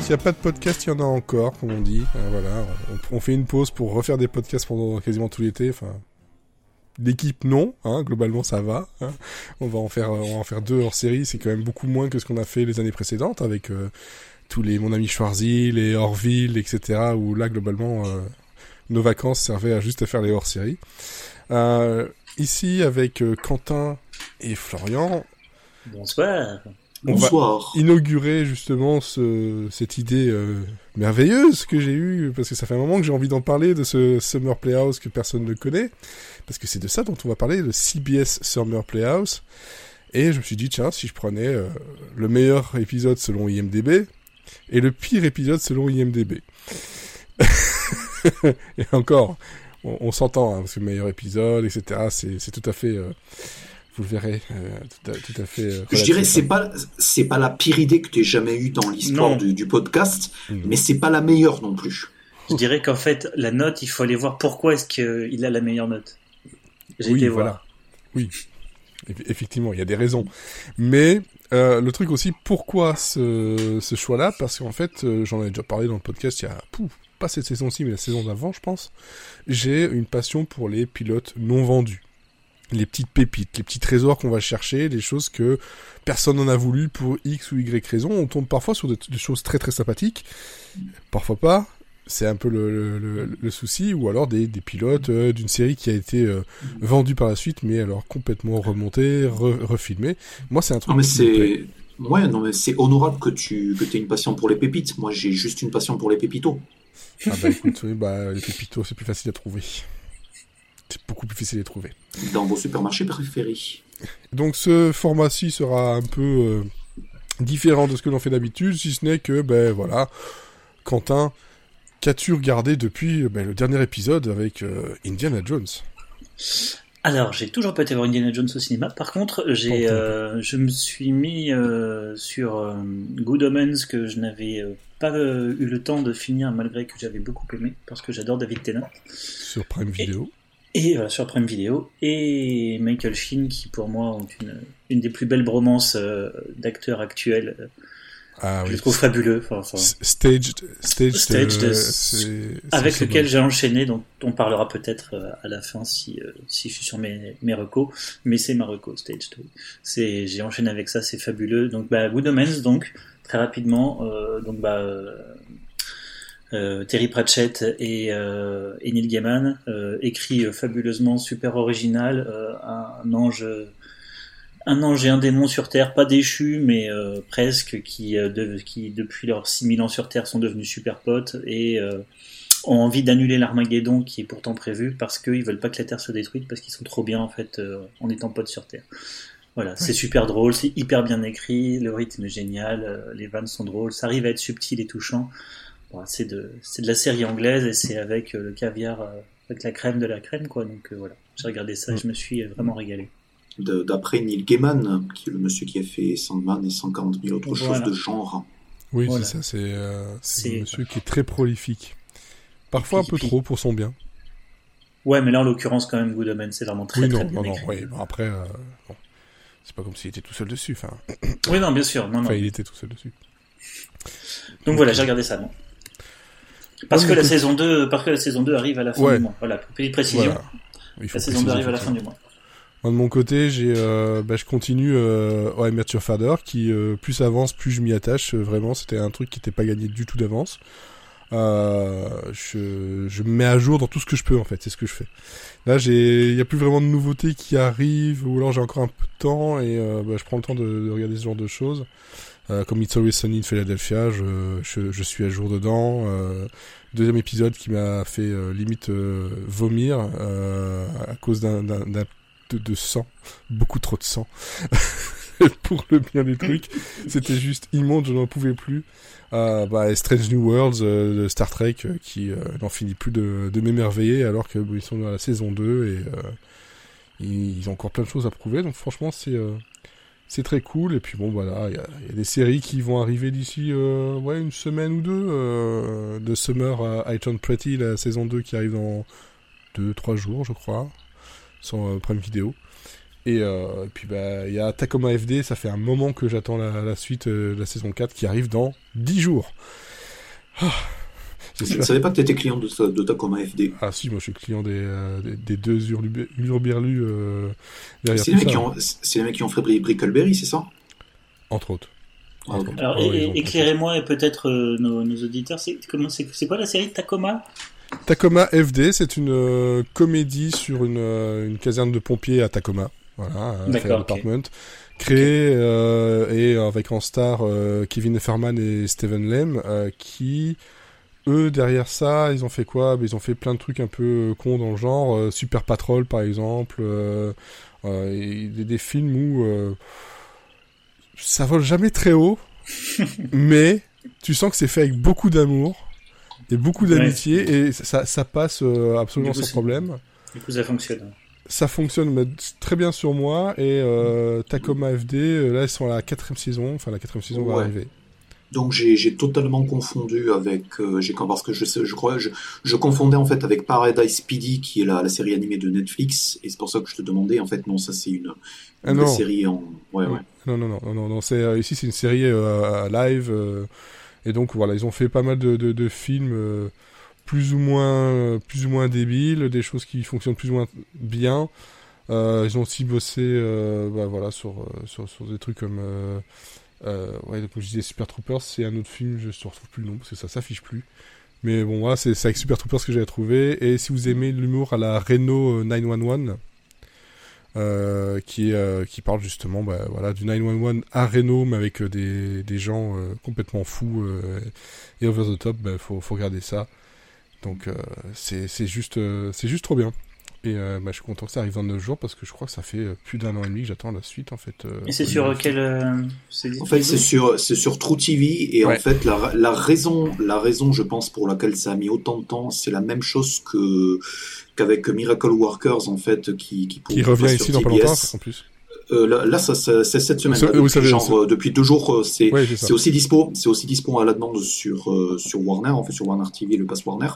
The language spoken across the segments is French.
il n'y a pas de podcast, il y en a encore, comme on dit. Euh, voilà, on, fait une pause pour refaire des podcasts pendant quasiment tout l'été. Enfin, l'équipe non, hein, globalement ça va. Hein. On va en faire, on va en faire deux hors série. C'est quand même beaucoup moins que ce qu'on a fait les années précédentes avec euh, tous les mon ami Schwarzy, les Orville, etc. Où là globalement euh, nos vacances servaient à juste à faire les hors série. Euh, ici avec Quentin et Florian. Bonsoir. On Bonsoir. va inaugurer justement ce, cette idée euh, merveilleuse que j'ai eue, parce que ça fait un moment que j'ai envie d'en parler, de ce Summer Playhouse que personne ne connaît, parce que c'est de ça dont on va parler, le CBS Summer Playhouse. Et je me suis dit, tiens, si je prenais euh, le meilleur épisode selon IMDB, et le pire épisode selon IMDB. et encore, on, on s'entend, hein, parce que le meilleur épisode, etc., c'est tout à fait... Euh, vous le verrez euh, tout, à, tout, à, fait. Euh, je dirais c'est pas c'est pas la pire idée que tu aies jamais eue dans l'histoire du, du, podcast, mmh. mais c'est pas la meilleure non plus. Je dirais qu'en fait la note, il faut aller voir pourquoi est-ce qu'il a la meilleure note. J'ai oui, été voilà. voir. Oui, effectivement, il y a des raisons. Mais euh, le truc aussi, pourquoi ce, ce choix-là? Parce qu'en fait, euh, j'en avais déjà parlé dans le podcast il y a pouf, pas cette saison-ci, mais la saison d'avant, je pense. J'ai une passion pour les pilotes non vendus les petites pépites, les petits trésors qu'on va chercher, des choses que personne n'en a voulu pour X ou Y raison. On tombe parfois sur des, des choses très très sympathiques, parfois pas. C'est un peu le, le, le, souci, ou alors des, des pilotes euh, d'une série qui a été euh, vendue par la suite, mais alors complètement remontée, re, refilmée. Moi, c'est un truc. Non, mais c'est ouais, non mais c'est honorable que tu que aies une passion pour les pépites. Moi, j'ai juste une passion pour les pépitos. Ah bah écoute, oui, bah les pépitos, c'est plus facile à trouver. Beaucoup plus facile à trouver. Dans vos supermarchés préférés. Donc ce format-ci sera un peu euh, différent de ce que l'on fait d'habitude, si ce n'est que, ben voilà, Quentin, qu'as-tu regardé depuis ben, le dernier épisode avec euh, Indiana Jones? Alors, j'ai toujours pas été voir Indiana Jones au cinéma. Par contre, j'ai, euh, je me suis mis euh, sur euh, Good Omens que je n'avais pas eu le temps de finir malgré que j'avais beaucoup aimé parce que j'adore David Tennant. Sur Prime Video. Et voilà, sur Prime Video. Et Michael Sheen, qui pour moi ont une, une des plus belles bromances euh, d'acteurs actuels. Ah, je oui. le trouve fabuleux. Enfin, enfin, staged, staged, staged euh, avec lequel j'ai enchaîné, donc on parlera peut-être euh, à la fin si, euh, si je suis sur mes, mes recos, mais c'est ma reco, Staged. C'est, j'ai enchaîné avec ça, c'est fabuleux. Donc, bah, Good Omens, donc, très rapidement, donc, bah, euh, Terry Pratchett et, euh, et Neil Gaiman, euh, écrit fabuleusement, super original, un ange, un ange et un démon sur Terre, pas déchus, mais presque, qui, de, qui depuis leurs 6000 ans sur Terre sont devenus super potes et ont envie d'annuler l'Armageddon qui est pourtant prévu parce qu'ils veulent pas que la Terre se détruise parce qu'ils sont trop bien en fait en étant potes sur Terre. Voilà, oui. c'est super drôle, c'est hyper bien écrit, le rythme est génial, les vannes sont drôles, ça arrive à être subtil et touchant. Bon, c'est de c'est de la série anglaise et c'est avec euh, le caviar euh, avec la crème de la crème quoi donc euh, voilà j'ai regardé ça et je me suis vraiment régalé d'après Neil Gaiman qui est le monsieur qui a fait Sandman et 140 000 autres voilà. choses de genre oui voilà. c'est ça c'est euh, c'est monsieur qui est très prolifique parfois puis, un peu puis... trop pour son bien ouais mais là en l'occurrence quand même Good c'est vraiment très oui, non, très bien non, écrit. non, oui, bon, après euh, bon. c'est pas comme s'il était tout seul dessus enfin oui non bien sûr non, enfin non. il était tout seul dessus donc voilà j'ai regardé ça non parce que la saison 2, parce que la saison 2 arrive à la fin ouais. du mois. Voilà, petite précision. Voilà. la saison 2 arrive à la fin du mois. Moi, de mon côté, j'ai, euh, bah, je continue euh, au Amateur Fader, qui euh, plus avance, plus je m'y attache. vraiment, c'était un truc qui n'était pas gagné du tout d'avance. Euh, je, je me mets à jour dans tout ce que je peux en fait, c'est ce que je fais. Là, j'ai, il y a plus vraiment de nouveautés qui arrivent, ou alors j'ai encore un peu de temps et euh, bah, je prends le temps de, de, regarder ce genre de choses. Euh, comme It's Always Sunny in Philadelphia, je, je, suis à jour dedans. Euh, deuxième épisode qui m'a fait euh, limite vomir à cause d'un, de, sang, beaucoup trop de sang. Pour le bien des trucs, c'était juste immonde, je n'en pouvais plus. Bah, Strange New Worlds de Star Trek qui n'en finit plus de, de m'émerveiller alors que bon, ils sont dans la saison 2 et ils, ont encore plein de choses à prouver. Donc franchement, c'est c'est très cool. Et puis bon, voilà, il y, a des séries qui vont arriver d'ici euh, une semaine ou deux. Euh, de Summer à I Turn Pretty, la saison 2 qui arrive dans 2-3 jours, je crois, sur euh, Prime Video. Et, et puis bah, il y a Tacoma FD, ça fait un moment que j'attends la, la, suite de la saison 4 qui arrive dans 10 jours. Je ne savais pas que tu étais client de, de Tacoma FD. Ah si, moi je suis client des, euh, des, deux Urberlus euh, derrière C'est les, les, mecs qui ont fait Brickleberry, c'est ça? Entre autres. Ah, Alors, éclairez-moi et peut-être euh, nos, nos, auditeurs, c'est quoi la série Tacoma? Tacoma FD, c'est une euh, comédie sur une, une, caserne de pompiers à Tacoma. Voilà, un Department. Créé et avec en star Kevin Efferman et Steven Lem, qui eux derrière ça, ils ont fait quoi? Bah, Ils ont fait plein de trucs un peu euh, cons dans le genre, euh, Super Patrol par exemple, euh, des, films où ça vole jamais très haut, mais tu sens que c'est fait avec beaucoup d'amour et beaucoup d'amitié et ça, ça passe absolument sans problème. Du coup, ça fonctionne. Ça fonctionne très bien sur moi et Tacoma FD, là ils sont à la quatrième saison, enfin la quatrième saison va arriver. Donc j'ai totalement confondu avec euh, j'ai parce que je je crois je, je, confondais en fait avec Paradise PD qui est la, la série animée de Netflix et c'est pour ça que je te demandais en fait non ça c'est une, ah série en ouais ouais. Non non non non non, c'est euh, ici c'est une série euh, live et donc voilà ils ont fait pas mal de, de, de films plus ou moins plus ou moins débiles des choses qui fonctionnent plus ou moins bien. Ils ont aussi bossé bah, voilà sur, sur, sur des trucs comme euh, ouais, comme je disais, Super Troopers, c'est un autre film, je ne retrouve plus le nom parce que ça s'affiche plus. Mais bon, voilà, c'est avec Super Troopers que j'ai trouvé. Et si vous aimez l'humour à la Renault 911, euh, qui, euh, qui parle justement bah, voilà, du 911 à Renault, mais avec euh, des, des gens euh, complètement fous et over the top, bah, faut, faut regarder ça. Donc c'est juste, c'est juste trop bien. Et euh, bah, je suis content que ça arrive dans 9 jours parce que je crois que ça fait euh, plus d'un an et demi que j'attends la suite en fait. Euh, et c'est sur quel En fait, c'est sur c'est sur True TV et en fait la, la raison la raison je pense pour laquelle ça a mis autant de temps, c'est la même chose que qu'avec Miracle Workers en fait qui qui, qui revient ici dans pas longtemps en plus. Euh, là, ça, c'est cette semaine. depuis, genre, euh, depuis deux jours, euh, c'est c'est aussi dispo. C'est aussi dispo à la demande sur sur Warner, en fait, sur Warner TV, le pass Warner.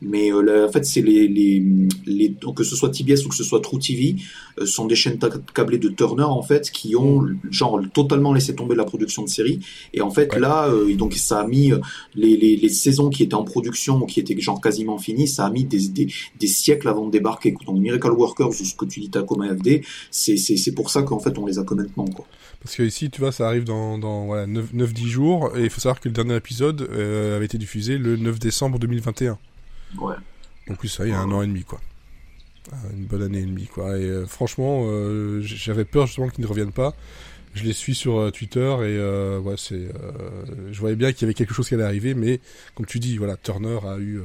Mais en fait, c'est les, les, les donc, que ce soit TBS ou que ce soit True TV, sont des chaînes câblées de Turner en fait qui ont genre totalement laissé tomber la production de séries. Et en fait, là, donc ça a mis les, les, les, saisons qui étaient en production, qui étaient genre quasiment finies, ça a mis des, des, des siècles avant de débarquer. Donc Miracle Workers ou ce que tu dis Tacoma FD, c'est pour ça que en fait on les a que maintenant quoi. Parce que ici, tu vois, ça arrive dans, dans voilà, 9-10 jours, et il faut savoir que le dernier épisode euh, avait été diffusé le 9 décembre 2021. Ouais. Donc oui, ça, il y a un an et demi, quoi. Euh, une bonne année et demie, quoi. Et euh, franchement, j'avais peur justement qu'ils ne reviennent pas. Je les suis sur Twitter et ouais, c'est, je voyais bien qu'il y avait quelque chose qui allait arriver, mais comme tu dis, voilà, Turner a eu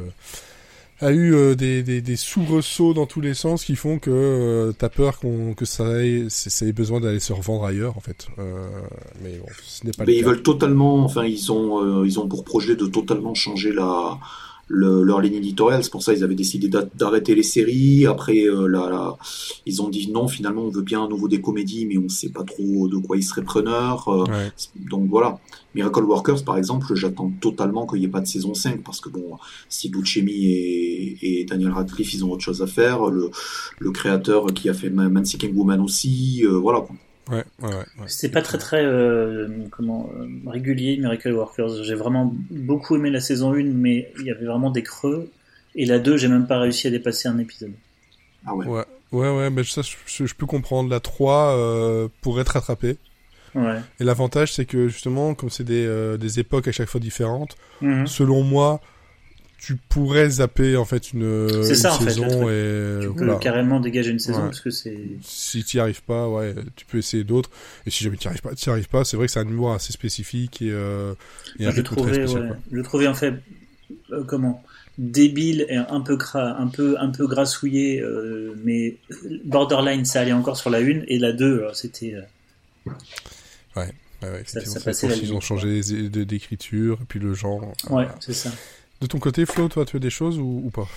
a eu euh, des, des, des soubresauts dans tous les sens qui font que euh, t'as peur qu'on que ça ait, ça ait besoin d'aller se revendre ailleurs en fait. Euh, mais bon, ce n'est pas. Mais ils veulent totalement, enfin ils ont euh, ils ont pour projet de totalement changer la le, leur ligne éditoriale. C'est pour ça qu'ils avaient décidé d'arrêter les séries. Après, euh, là, ils ont dit non, finalement, on veut bien à nouveau des comédies, mais on ne sait pas trop de quoi ils seraient preneurs. Euh, donc voilà. Miracle Workers, par exemple, j'attends totalement qu'il n'y ait pas de saison 5, parce que bon, si Buscemi et, et, Daniel Radcliffe, ils ont autre chose à faire, le, le créateur qui a fait Man Seeking Woman aussi, euh, voilà. Ouais, ouais, ouais. C'était pas très très euh, comment euh, régulier Miracle Workers. J'ai vraiment beaucoup aimé la saison 1 mais il y avait vraiment des creux et la 2, j'ai même pas réussi à dépasser un épisode. Ah ouais. Ouais, ouais, ouais mais ça je, peux comprendre la 3 euh, pour être rattrapé. Ouais. Et l'avantage c'est que justement comme c'est des, euh, des époques à chaque fois différentes, mhm. selon moi tu pourrais zapper en fait une, saison et tu peux carrément dégager une saison parce que c'est si tu n'y arrives pas ouais tu peux essayer d'autres. Et si jamais tu n'y arrives pas tu arrives pas c'est vrai que c'est un humour assez spécifique et, euh, et un je trouvais ouais, je trouvais en fait euh, comment débile et un peu un peu un peu grassouillé euh, mais borderline ça allait encore sur la une et la deux c'était euh, ouais Ouais, ouais, ça, ça ils ont changé d'écriture et puis le genre. Ouais, c'est ça. De ton côté, Flo, toi, tu as des choses ou, pas?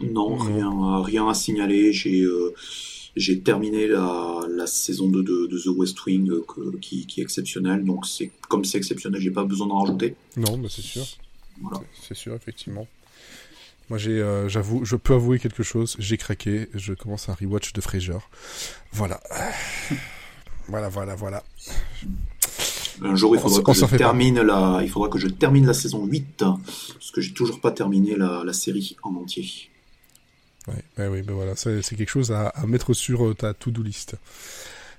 Non, rien, rien à signaler. J'ai euh, j'ai terminé la, la saison 2 de, de, The West Wing euh, qui, qui, est exceptionnelle. Donc, c'est comme c'est exceptionnel, j'ai pas besoin d'en rajouter. Non, mais c'est sûr. Voilà. C'est sûr, effectivement. Moi, j'ai, euh, j'avoue, je peux avouer quelque chose. J'ai craqué. Je commence un rewatch de Frasier. Voilà. voilà, voilà, voilà. Un jour, il faudra que je termine la, il faudra que je termine la saison 8, parce que j'ai toujours pas terminé la, la série en entier. Ouais, oui, ben voilà, c'est quelque chose à, à mettre sur euh, ta to-do list.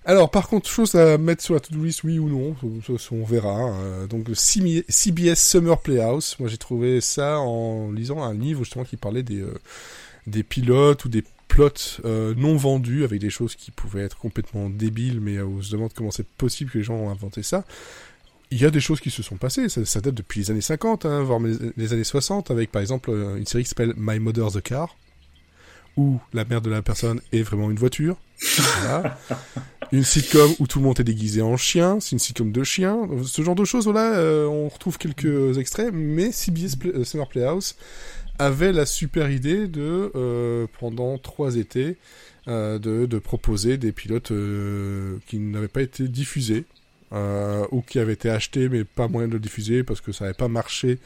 Alors, par contre, chose à mettre sur la to-do list, oui ou non, on verra. Hein. Donc, CBS Summer Playhouse, moi j'ai trouvé ça en lisant un livre justement qui parlait des, euh, des pilotes ou des plots euh, non vendus avec des choses qui pouvaient être complètement débiles, mais on se demande comment c'est possible que les gens ont inventé ça. Il y a des choses qui se sont passées, ça, date depuis les années 50, hein, voire les années 60, avec par exemple une série qui s'appelle My Mother's Car, où la mère de la personne est vraiment une voiture. une sitcom où tout le monde est déguisé en chien, c'est une sitcom de chien, ce genre de choses, voilà, euh, on retrouve quelques extraits, mais CBS euh, Summer Playhouse avait la super idée de, euh, pendant trois étés, de, de, proposer des pilotes qui n'avaient pas été diffusés, ou qui avaient été achetés mais pas moyen de le diffuser parce que ça n'avait pas marché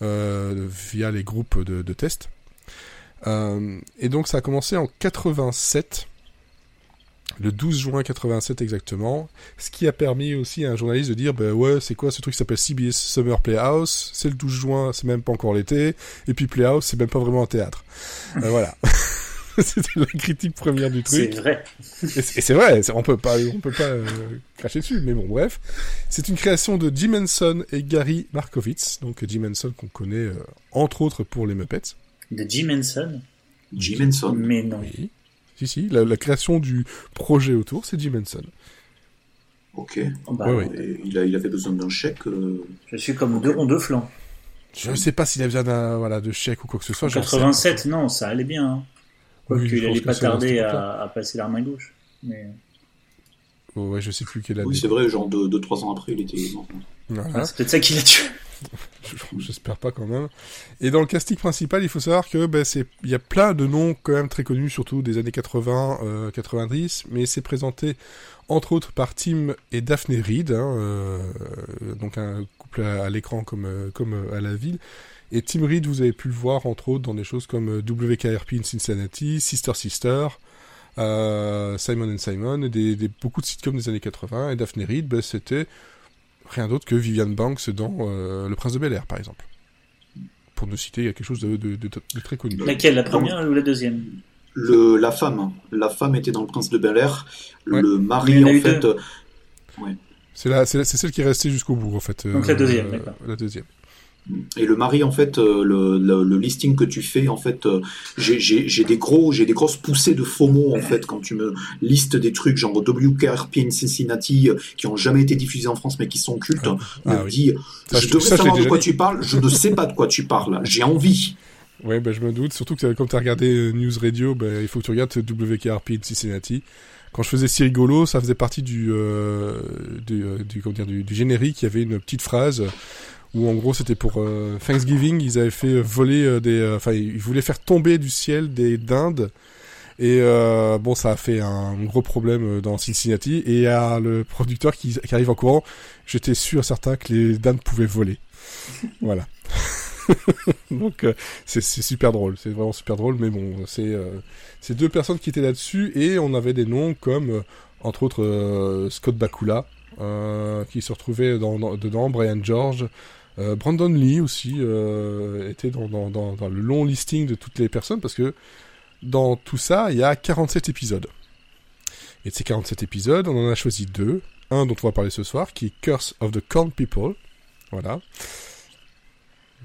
via les groupes de, de tests. et donc ça a commencé en 87 le 12 juin 87 exactement, ce qui a permis aussi à un journaliste de dire bah ouais c'est quoi ce truc qui s'appelle CBS Summer Playhouse, c'est le 12 juin, c'est même pas encore l'été, et puis Playhouse c'est même pas vraiment un théâtre. Euh, voilà. C'était la critique première du truc. C'est vrai. Et c'est vrai, on peut pas, on peut pas euh, cracher dessus, mais bon bref. C'est une création de Jim Henson et Gary Markowitz, donc Jim Henson qu'on connaît euh, entre autres pour les Muppets. De Jim Henson? Jim Henson. Mais non. Oui. Si, si, la, création du projet autour, c'est Jim Henson. Ok. Oh, bah, il, a, il avait besoin d'un chèque. Euh, Je suis comme deux ronds de flanc. Je ne sais pas s'il a besoin d'un voilà, de chèque ou quoi que ce soit. En 87, non, ça allait bien. Hein. il n'allait pas tarder à, passer la main gauche. Mais... Oh, ouais, je sais plus quelle année. Oui, c'est vrai, genre 2-3 ans après, il était mort. Ah, c'est peut-être ça qui l'a tué. J'espère pas quand même. Et dans le casting principal, il faut savoir que ben, c'est il y a plein de noms quand même très connus, surtout des années 80, 90, euh, mais c'est présenté entre autres par Tim et Daphne Reed, hein, euh, donc un couple à, l'écran comme euh, comme à la ville. Et Tim Reed, vous avez pu le voir entre autres dans des choses comme WKRP in Cincinnati, Sister Sister. Simon and Simon, des, des, beaucoup de sitcoms des années 80, et Daphne Reed, ben, c'était rien d'autre que Vivian Banks dans euh, Le Prince de Bel Air, par exemple. Pour ne citer quelque chose de, très connu. Laquelle, la première ou la deuxième? le, La femme. La femme était dans Le Prince de Bel Air. Le mari, en fait. Euh, c'est celle qui est restée jusqu'au bout, en fait. Donc la deuxième, euh, La deuxième. Et le mari, en fait, euh, le, le, listing que tu fais, en fait, euh, j'ai des gros, j'ai des grosses poussées de faux mots, en fait, quand tu me listes des trucs genre WKRP in Cincinnati euh, qui ont jamais été diffusés en France mais qui sont cultes. Ah, ah me dis, je devrais savoir de quoi tu parles, je ne sais pas de quoi tu parles. J'ai envie. Ouais, ben je me doute. Surtout que quand tu as regardé News Radio, ben il faut que tu regardes WKRP in Cincinnati. Quand je faisais si rigolo, ça faisait partie du, du, du, comment dire, du, du générique. Il y avait une petite phrase où en gros c'était pour euh, Thanksgiving, ils avaient fait voler euh, des, euh, enfin ils voulaient faire tomber du ciel des dindes. Et bon, ça a fait un gros problème dans Cincinnati. Et à le producteur qui, qui arrive en courant, j'étais sûr certain que les dindes pouvaient voler. voilà. Donc c'est super drôle, c'est vraiment super drôle. Mais bon, c'est c'est deux personnes qui étaient là-dessus et on avait des noms comme entre autres Scott Bakula, qui se retrouvait dans, dedans, Brian George, euh, Brandon Lee aussi euh, était dans, le long listing de toutes les personnes parce que dans tout ça, il y a 47 épisodes. Et de ces 47 épisodes, on en a choisi deux. Un dont on va parler ce soir, qui est Curse of the Corn People. Voilà.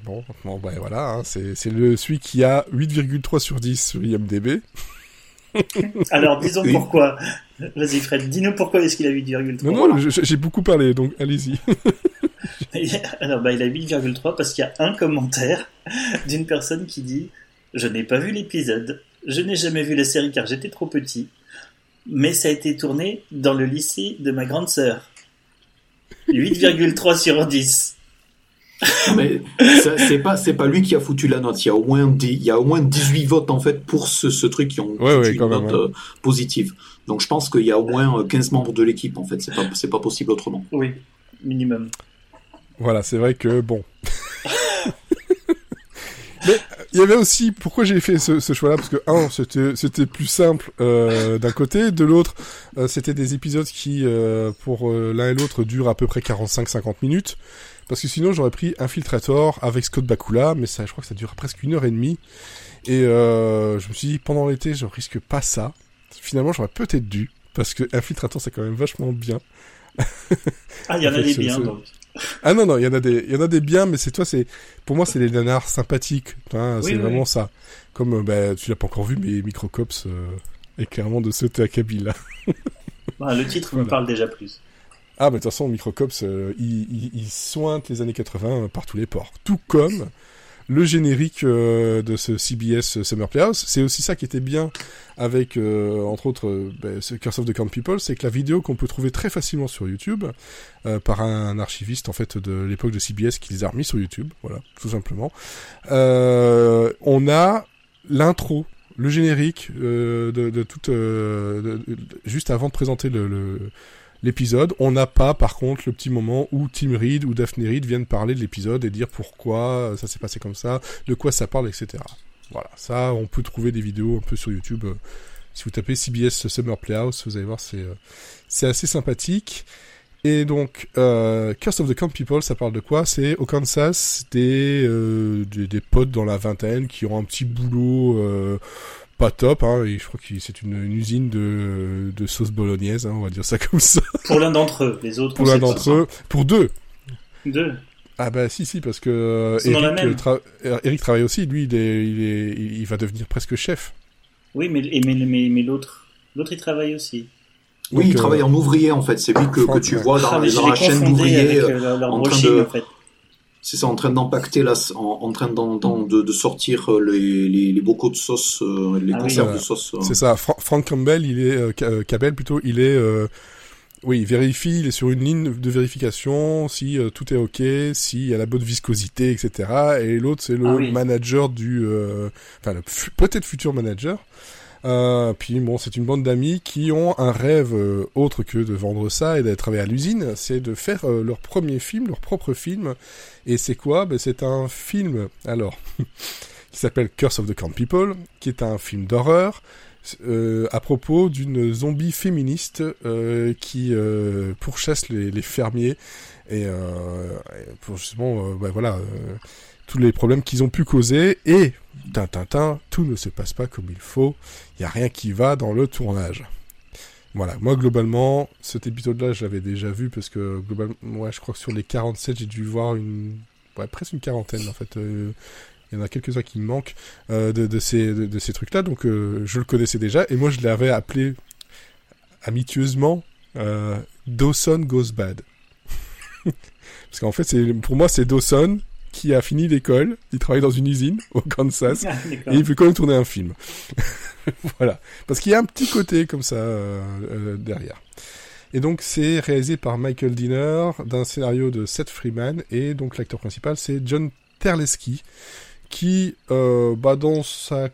Bon, bon ben voilà, hein, c'est celui qui a 8,3 sur 10 sur IMDB. Alors, disons pourquoi. Vas-y, Fred, dis-nous pourquoi est-ce qu'il a 8,3. Non, non, j'ai beaucoup parlé, donc allez-y. Alors, bah, il a 8,3 parce qu'il y a un commentaire d'une personne qui dit Je n'ai pas vu l'épisode, je n'ai jamais vu la série car j'étais trop petit, mais ça a été tourné dans le lycée de ma grande sœur. 8,3 sur 10. mais c'est pas c'est pas lui qui a foutu la note. Il y a au moins il y a au moins 18 votes en fait pour ce, truc qui ont une note euh, positive. Donc je pense qu'il y a au moins 15 membres de l'équipe en fait. C'est pas c'est pas possible autrement. Oui, minimum. Voilà, c'est vrai que bon. Mais il y avait aussi pourquoi j'ai fait ce, ce choix-là? Parce que un c'était c'était plus simple euh, d'un côté, de l'autre euh, c'était des épisodes qui euh, pour euh, l'un et l'autre durent à peu près 45-50 minutes parce que sinon j'aurais pris Infiltrator avec Scott Bakula mais ça je crois que ça dure presque une heure et demie et je me suis dit pendant l'été je risque pas ça. Finalement j'aurais peut-être dû parce que Infiltrator c'est quand même vachement bien. ah il y en, a des biens donc. Ah non non, il y en a des il y en a des biens mais c'est toi c'est pour moi c'est les nanars sympathiques, c'est vraiment ça. Comme euh, bah, tu l'as pas encore vu mais Microcops euh, est clairement de ce Kabila. bah, le titre me parle déjà plus. Ah bah de toute façon Microcops euh, il, il, sointe les années 80 par tous les ports, tout comme le générique euh, de ce CBS Summer Playhouse. C'est aussi ça qui était bien avec, euh, entre autres, euh, ben, ce Curse of the Camp People, c'est que la vidéo qu'on peut trouver très facilement sur YouTube, par un archiviste en fait de l'époque de CBS qui les a remis sur YouTube, voilà, tout simplement. on a l'intro le générique de, de, toute juste avant de présenter le, l'épisode. On n'a pas, par contre, le petit moment où Tim Reed ou Daphne Reed viennent parler de l'épisode et dire pourquoi ça s'est passé comme ça, de quoi ça parle, etc. Voilà, ça, on peut trouver des vidéos un peu sur YouTube. Euh, si vous tapez CBS Summer Playhouse, vous allez voir, c'est euh, c'est assez sympathique. Et donc, euh, Curse of the Camp People, ça parle de quoi? C'est au Kansas des, euh, des, des potes dans la vingtaine qui ont un petit boulot euh, pas top. Hein, et je crois que c'est une, usine de, de sauce bolognaise, hein, on va dire ça comme ça. Pour l'un d'entre eux, les autres. Pour l'un d'entre eux, pour deux. Deux. Ah bah si si parce que euh, Eric, euh, Eric, travaille aussi. Lui, il, est, il, est, il va devenir presque chef. Oui, mais mais, mais, mais l'autre, l'autre, il travaille aussi. Oui, il travaille en ouvrier en fait. C'est lui que, que tu vois dans, ah, dans la chaîne d'ouvriers en train de. En fait c'est ça, en train d'empacter là, en, train de, de, sortir euh, les, les, bocaux de sauce, euh, les ah conserves de sauce. Euh. C'est ça. Frank Campbell, il est euh, plutôt, il est oui, il vérifie, il est sur une ligne de vérification si tout est ok, s'il y a la bonne viscosité, etc. Et l'autre, c'est le ah manager du, enfin, peut-être futur manager. Euh, puis bon, c'est une bande d'amis qui ont un rêve euh, autre que de vendre ça et d'aller travailler à l'usine, c'est de faire euh, leur premier film, leur propre film. Et c'est quoi? Ben, C'est un film, alors, qui s'appelle Curse of the Camp People, qui est un film d'horreur. à propos d'une zombie féministe qui pourchasse les, les, fermiers et, pour justement ben, voilà tous les problèmes qu'ils ont pu causer et tintin tout ne se passe pas comme il faut, il n'y a rien qui va dans le tournage. Voilà, moi globalement, cet épisode-là, j'avais déjà vu parce que globalement, moi je crois que sur les 47, j'ai dû voir une ouais, presque une quarantaine en fait. Euh, il y en a quelques-uns qui me manquent euh, de, ces, trucs-là, donc euh, je le connaissais déjà et moi je l'avais appelé amitueusement Dawson Goes Bad. parce qu'en fait, pour moi c'est Dawson qui a fini l'école, il travaille dans une usine au Kansas, ah, et il veut quand même tourner un film. voilà. Parce qu'il y a un petit côté comme ça euh, euh, derrière. Et donc c'est réalisé par Michael Dinner d'un scénario de Seth Freeman, et donc l'acteur principal c'est John Terleski, qui euh, bah, dans sa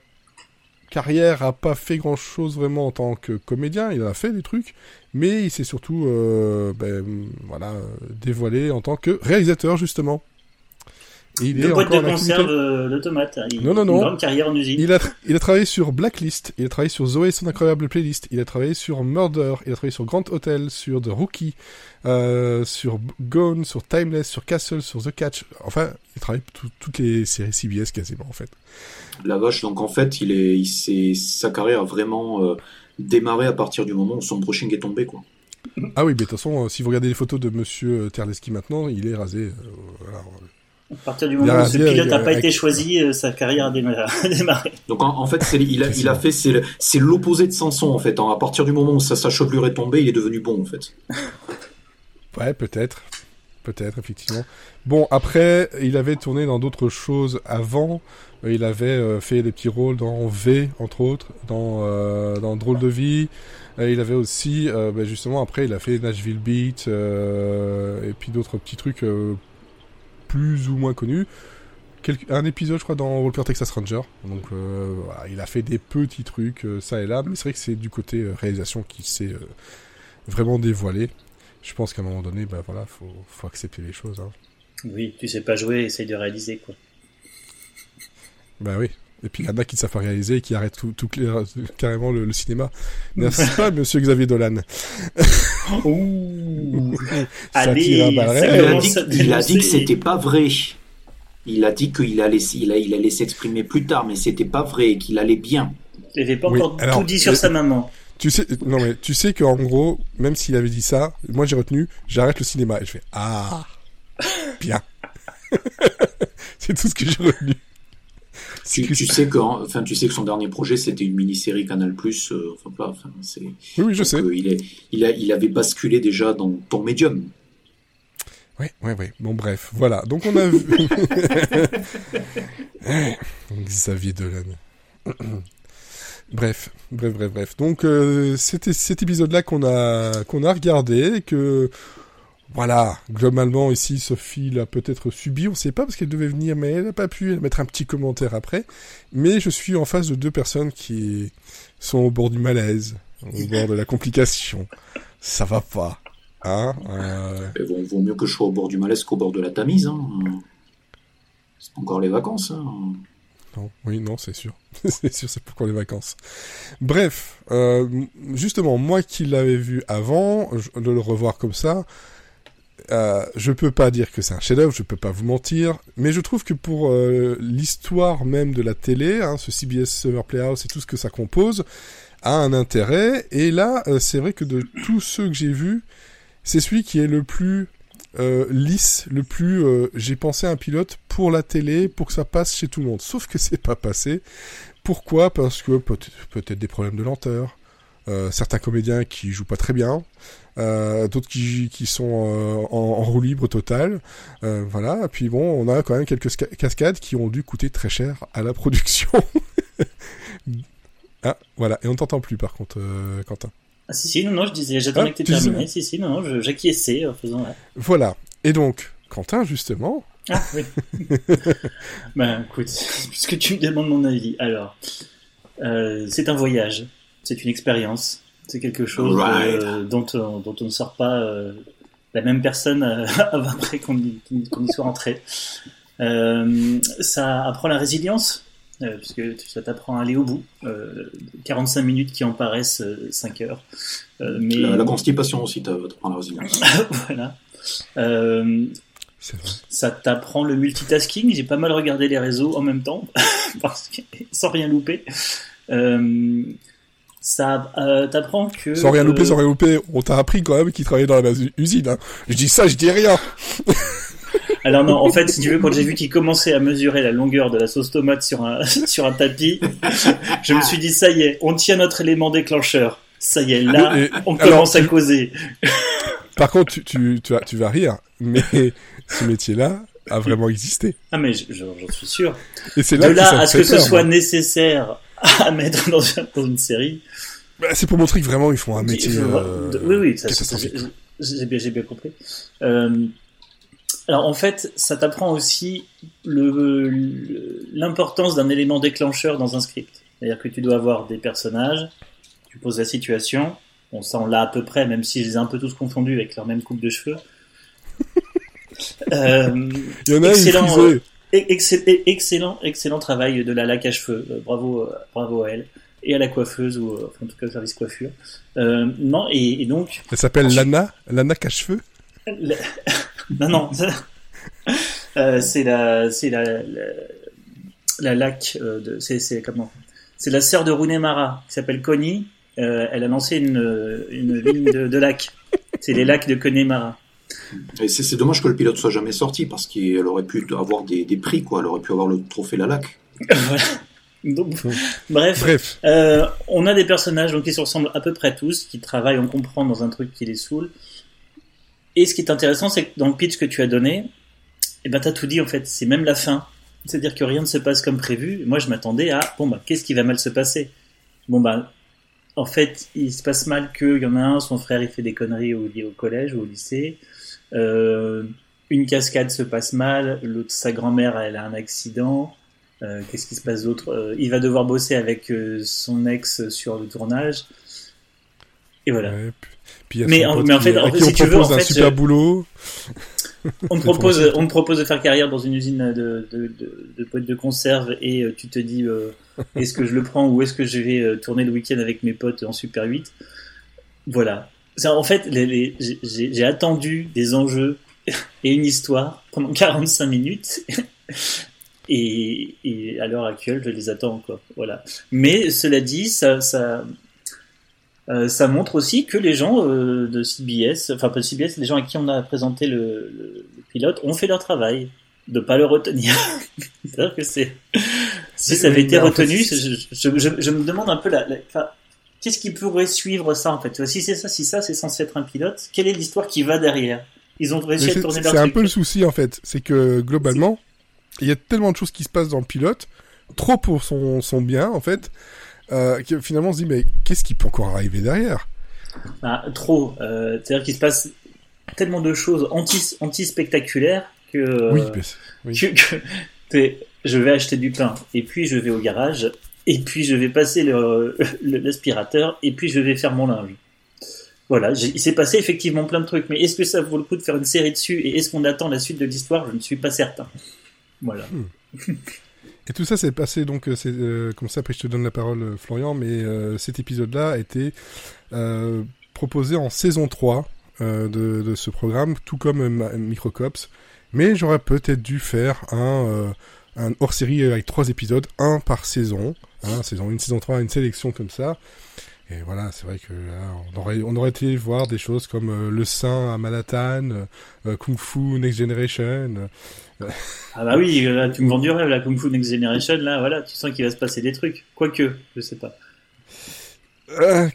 carrière a pas fait grand chose vraiment en tant que comédien, il a fait des trucs, mais il s'est surtout ben, voilà, dévoilé en tant que réalisateur justement il de boîte de conserve euh, de tomates. Il, non, non, non. Une grande carrière en usine. Il a, il a travaillé sur Blacklist, il a travaillé sur Zoé son incroyable playlist, il a travaillé sur Murder, il a travaillé sur Grand Hotel, sur The Rookie, euh, sur Gone, sur Timeless, sur Castle, sur The Catch. Enfin, il travaille toutes les séries CBS quasiment en fait. La vache, donc en fait, il est, il sa carrière a vraiment euh, démarré à partir du moment où son brushing est tombé, quoi. Ah oui, mais de toute façon, si vous regardez les photos de Monsieur Terleski maintenant, il est rasé. voilà. À partir du moment où ce pilote n'a pas été choisi, euh, sa carrière a démarré. Donc en, fait, il a, il a fait c'est l'opposé de Samson en fait. À partir du moment où sa, sa chevelure est tombée, il est devenu bon en fait. Ouais, peut-être, peut-être effectivement. Bon, après, il avait tourné dans d'autres choses avant. Il avait euh, fait des petits rôles dans V, entre autres, dans euh, dans Drôle de vie. il avait aussi, ben, justement, après, il a fait Nashville Beat et puis d'autres petits trucs plus ou moins connu. un épisode, je crois, dans Walker Texas Ranger. Donc, euh, il a fait des petits trucs, euh, ça et là. Mais c'est vrai que c'est du côté euh, réalisation qui s'est vraiment dévoilé. Je pense qu'à un moment donné, bah voilà, faut, faut accepter les choses. Hein. Oui, tu sais pas jouer, essaye de réaliser, quoi. Bah oui. Et puis il y en a qui ne savent pas réaliser et qui arrêtent tout, tout clair, carrément le, cinéma. N'est-ce pas, monsieur Xavier Dolan Ouh Allez, il a dit, il a dit que c'était pas vrai. Il a dit qu'il allait, il, il allait s'exprimer plus tard, mais c'était pas vrai, qu'il allait bien. Il n'avait pas encore tout dit sur sa maman. Tu sais, non mais tu sais qu'en gros, même s'il avait dit ça, moi j'ai retenu, j'arrête le cinéma et je fais ah bien. c'est tout ce que j'ai retenu. Tu, sais que, enfin, tu sais que son dernier projet c'était une mini-série Canal Plus. Euh, enfin, c'est. Oui, je sais. Euh, il, est, il, a, il avait basculé déjà dans ton médium. Oui, oui, oui. Bon, bref, voilà. Donc on a vu. Xavier Dolan. Bref, bref, bref, bref. Donc euh, c'était cet épisode-là qu'on a qu'on a regardé que voilà, globalement ici Sophie l'a peut-être subi, on ne sait pas parce qu'elle devait venir, mais elle n'a pas pu mettre un petit commentaire après. Mais je suis en face de deux personnes qui sont au bord du malaise, au bord de la complication. Ça va pas, hein euh... vaut, vaut, mieux que je sois au bord du malaise qu'au bord de la Tamise. Hein. C'est encore les vacances. Hein. Non, oui, non, c'est sûr. c'est sûr, c'est pourquoi les vacances. Bref, euh, justement, moi qui l'avais vu avant, de le revoir comme ça, euh, je peux pas dire que c'est un chef-d'œuvre, je peux pas vous mentir, mais je trouve que pour euh, l'histoire même de la télé, hein, ce CBS Summer Playhouse et tout ce que ça compose, a un intérêt. Et là, euh, c'est vrai que de tous ceux que j'ai vus, c'est celui qui est le plus lisse, le plus j'ai pensé à un pilote pour la télé, pour que ça passe chez tout le monde. Sauf que c'est pas passé. Pourquoi? Parce que peut-être des problèmes de lenteur, euh, certains comédiens qui jouent pas très bien, d'autres qui, qui sont en, en, roue libre total. voilà. Et puis bon, on a quand même quelques cascades qui ont dû coûter très cher à la production. ah, voilà. Et on t'entend plus par contre, Quentin. Ah si, si, non, non, je disais, j'attendais ah, que tu termines. Si, si, non, non, j'acquiesçais en faisant... Voilà. Et donc, Quentin, justement... Ah, oui. ben, écoute, puisque tu me demandes mon avis, alors... Euh, c'est un voyage, c'est une expérience, c'est quelque chose euh, dont, on, dont on ne sort pas euh, la même personne après qu'on y, y, soit rentré. ça apprend la résilience, euh, puisque ça t'apprend à aller au bout. 45 euh, minutes qui en paraissent 5 euh, heures. mais... La, constipation aussi t'apprend la résilience. voilà. Ça t'apprend le multitasking. J'ai pas mal regardé les réseaux en même temps, parce que, sans rien louper. Ça t'apprend que. Sans rien louper, sans rien louper, on t'a appris quand même qu'il travaillait dans la usine. Hein. Je dis ça, je dis rien. Alors non, en fait, si tu veux, quand j'ai vu qu'il commençait à mesurer la longueur de la sauce tomate sur un, sur un tapis, je me suis dit, ça y est, on tient notre élément déclencheur. Ça y est, là, on commence à causer. Par contre, tu, tu, tu, vas, tu vas rire, mais ce métier-là a vraiment existé. Ah mais j'en suis sûr. Et c'est là de là à ce que ce soit nécessaire à mettre dans, une série. Bah, c'est pour montrer que vraiment ils font un métier. Euh, oui, oui, j'ai bien, bien compris. Euh, alors en fait, ça t'apprend aussi l'importance d'un élément déclencheur dans un script. C'est-à-dire que tu dois avoir des personnages, tu poses la situation, ça on l'a à peu près, même si je les ai un peu tous confondus avec leur même coupe de cheveux. euh, Il y en a excellent, euh, excellent, excellent travail de la laque à cheveux. Euh, bravo, euh, bravo à elle et à la coiffeuse ou en tout cas au service coiffure. non et, donc. Elle s'appelle Lana, Lana cache-feu. Non, non. euh, c'est la, c'est la, la, lac euh, de, c'est, c'est comment? C'est la sœur de Runemara qui s'appelle Connie. Euh, elle a lancé une, une ligne de, de lac. C'est les lacs de Connemara. Et c'est, dommage que le pilote soit jamais sorti parce qu'elle aurait pu avoir des, des, prix, quoi. Elle aurait pu avoir le trophée la lac. voilà. Donc, bref, bref. Euh, on a des personnages donc, qui se ressemblent à peu près tous, qui travaillent, on comprend, dans un truc qui les saoule. Et ce qui est intéressant, c'est que dans le pitch que tu as donné, eh ben, t'as tout dit, en fait. C'est même la fin. C'est-à-dire que rien ne se passe comme prévu. Moi, je m'attendais à, bon, bah, qu'est-ce qui va mal se passer? Bon, bah, en fait, il se passe mal qu'il y en a un, son frère, il fait des conneries au, au collège ou au lycée. Euh, une cascade se passe mal, l'autre, sa grand-mère, elle a un accident. Euh, qu'est-ce qui se passe d'autre? Euh, Il va devoir bosser avec euh, son ex sur le tournage. Et voilà. Puis mais, en, mais en fait, en fait, si tu veux, en fait, super boulot. on propose, on te propose de faire carrière dans une usine de de de, de, conserve et tu te dis est-ce que je le prends ou est-ce que je vais tourner le week-end avec mes potes en Super 8 Voilà. En fait, j'ai attendu des enjeux et une histoire pendant 45 minutes. et, et, à l'heure actuelle, je les attends encore. Voilà. Mais cela dit, ça, ça, euh, ça montre aussi que les gens euh, de CBS, enfin pas de CBS, les gens à qui on a présenté le, le, pilote ont fait leur travail de pas le retenir. C'est-à-dire que c'est si ça avait été retenu, je, je, je, me demande un peu la, la qu'est-ce qui pourrait suivre ça en fait? Si c'est ça, si ça c'est censé être un pilote, quelle est l'histoire qui va derrière? Ils ont réussi à tourner C'est un peu le souci en fait, c'est que globalement, il y a tellement de choses qui se passent dans le pilote, trop pour son, son bien en fait, euh, que finalement on se dit mais qu'est-ce qui peut encore arriver derrière? Bah, Trop. Euh, C'est-à-dire qu'il se passe tellement de choses anti, anti spectaculaires que, oui, oui. que, je vais acheter du pain et puis je vais au garage et puis je vais passer l'aspirateur et puis je vais faire mon linge. Voilà, il s'est passé effectivement plein de trucs, mais est-ce que ça vaut le coup de faire une série dessus et est-ce qu'on attend la suite de l'histoire? Je ne suis pas certain. Voilà. Hmm. Et tout ça s'est passé donc, euh, euh, comme ça. Après, je te donne la parole, euh, Florian. Mais cet épisode-là a été proposé en saison 3 de, de, ce programme, tout comme Microcops. Mais j'aurais peut-être dû faire un, un hors-série avec trois épisodes, un par saison, hein, saison une saison 3, une sélection comme ça. Et voilà, c'est vrai que on aurait on aurait été voir des choses comme euh, le Saint à Manhattan, euh, euh, Kung Fu Next Generation. ah bah oui, là, tu me vends du rêve, la Kung Fu Next Generation, là, voilà, tu sens qu'il va se passer des trucs. Quoique, je sais pas.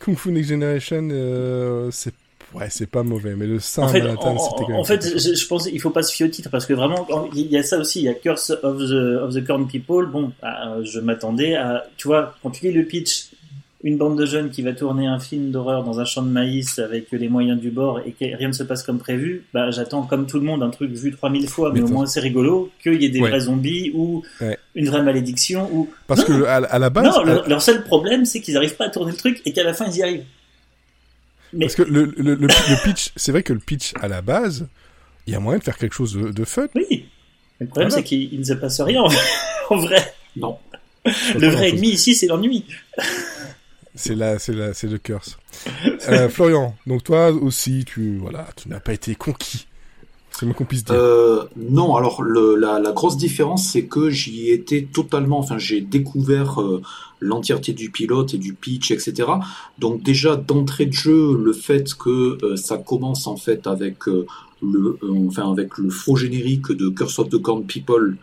Kung Fu Next Generation, c'est ouais, c'est pas mauvais, mais le Saint en fait, Manhattan, c'était quand même. En fait, je, je, pense il faut pas se fier au titre parce que vraiment, il y a ça aussi, il y a Curse of the of the Corn People. Bon, bah, je m'attendais à, tu vois, quand tu lis le pitch une bande de jeunes qui va tourner un film d'horreur dans un champ de maïs avec les moyens du bord et que rien ne se passe comme prévu, bah, j'attends comme tout le monde un truc vu 3000 fois, mais, au moins c'est rigolo, qu'il y ait des vrais zombies ou une vraie malédiction ou... Parce que à, la base... Non, leur, seul problème c'est qu'ils n'arrivent pas à tourner le truc et qu'à la fin ils y arrivent. Mais... Parce que le, le, le, pitch, c'est vrai que le pitch à la base, il y a moyen de faire quelque chose de, de fun. Oui. Le problème c'est qu'il ne se passe rien en vrai. Non. Le vrai ennemi ici c'est l'ennui. C'est là, c'est là, c'est le curse. Euh, Florian, donc toi aussi, tu voilà, tu n'as pas été conquis. C'est moins qu'on puisse dire. Euh, non, alors le, la, la, grosse différence, c'est que j'y étais totalement. Enfin, j'ai découvert euh, l'entièreté du pilote et du pitch, etc. Donc déjà d'entrée de jeu, le fait que euh, ça commence en fait avec euh, le, enfin avec le faux générique de Curse of the Corn People,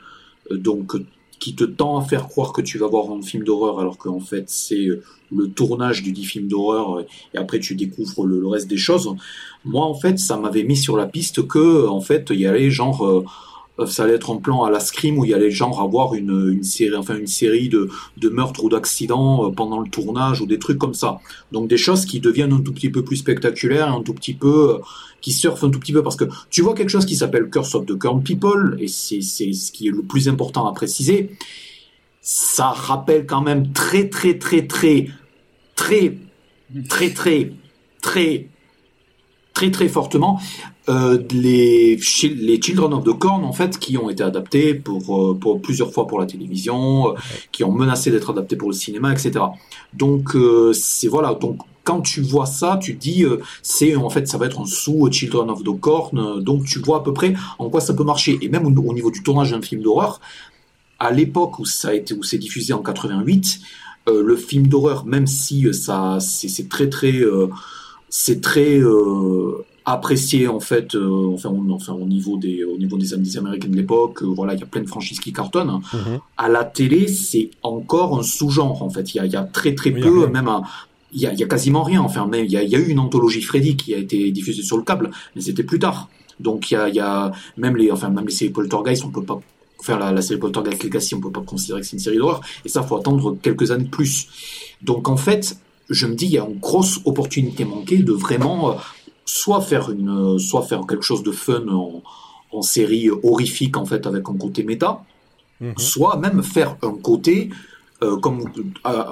donc qui te tend à faire croire que tu vas voir un film d'horreur alors qu'en fait c'est euh, le tournage du dit film d'horreur euh, et après tu découvres le, reste des choses. Moi en fait ça m'avait mis sur la piste que en fait il y avait genre euh, euh, ça allait être en plan à la Scream où il y allait genre avoir une, une série, enfin une série de, de meurtres ou d'accidents euh, pendant le tournage ou des trucs comme ça. Donc des choses qui deviennent un tout petit peu plus spectaculaires, un tout petit peu, euh, qui surfent un tout petit peu parce que tu vois quelque chose qui s'appelle Curse of the Corn People et c'est c'est ce qui est le plus important à préciser. Ça rappelle quand même très très très très très très très très très très fortement euh, les, les Children of the Corn en fait qui ont été adaptés pour, euh, pour plusieurs fois pour la télévision, euh, qui ont menacé d'être adaptés pour le cinéma, etc. Donc euh, c'est voilà donc quand tu vois ça, tu dis c'est en fait ça va être un sous Children of the Corn, donc tu vois à peu près en quoi ça peut marcher. Et même au, niveau du tournage d'un film d'horreur, à l'époque où ça a été où c'est diffusé en 88, le film d'horreur, même si ça c'est très très c'est très euh, apprécié en fait euh, enfin, enfin au niveau des au niveau des, des américains de l'époque euh, voilà il y a plein de franchises qui cartonnent. Mhm. à la télé c'est encore un sous-genre en fait. Il y a, y a très très peu même il y a, y a quasiment rien. Enfin il y a, y a eu une anthologie Freddy qui a été diffusée sur le câble mais c'était plus tard. Donc il y a, y a même les enfin même les séries Poltergeist on peut pas faire la, la série Poltergeist Legacy on peut pas considérer que c'est une série d'horreur. Et ça faut attendre quelques années de plus. Donc en fait je me dis, il y a une grosse opportunité manquée de vraiment euh, soit faire une, soit faire quelque chose de fun en, en série horrifique en fait avec un côté méta, mhm. soit même faire un côté euh, comme euh,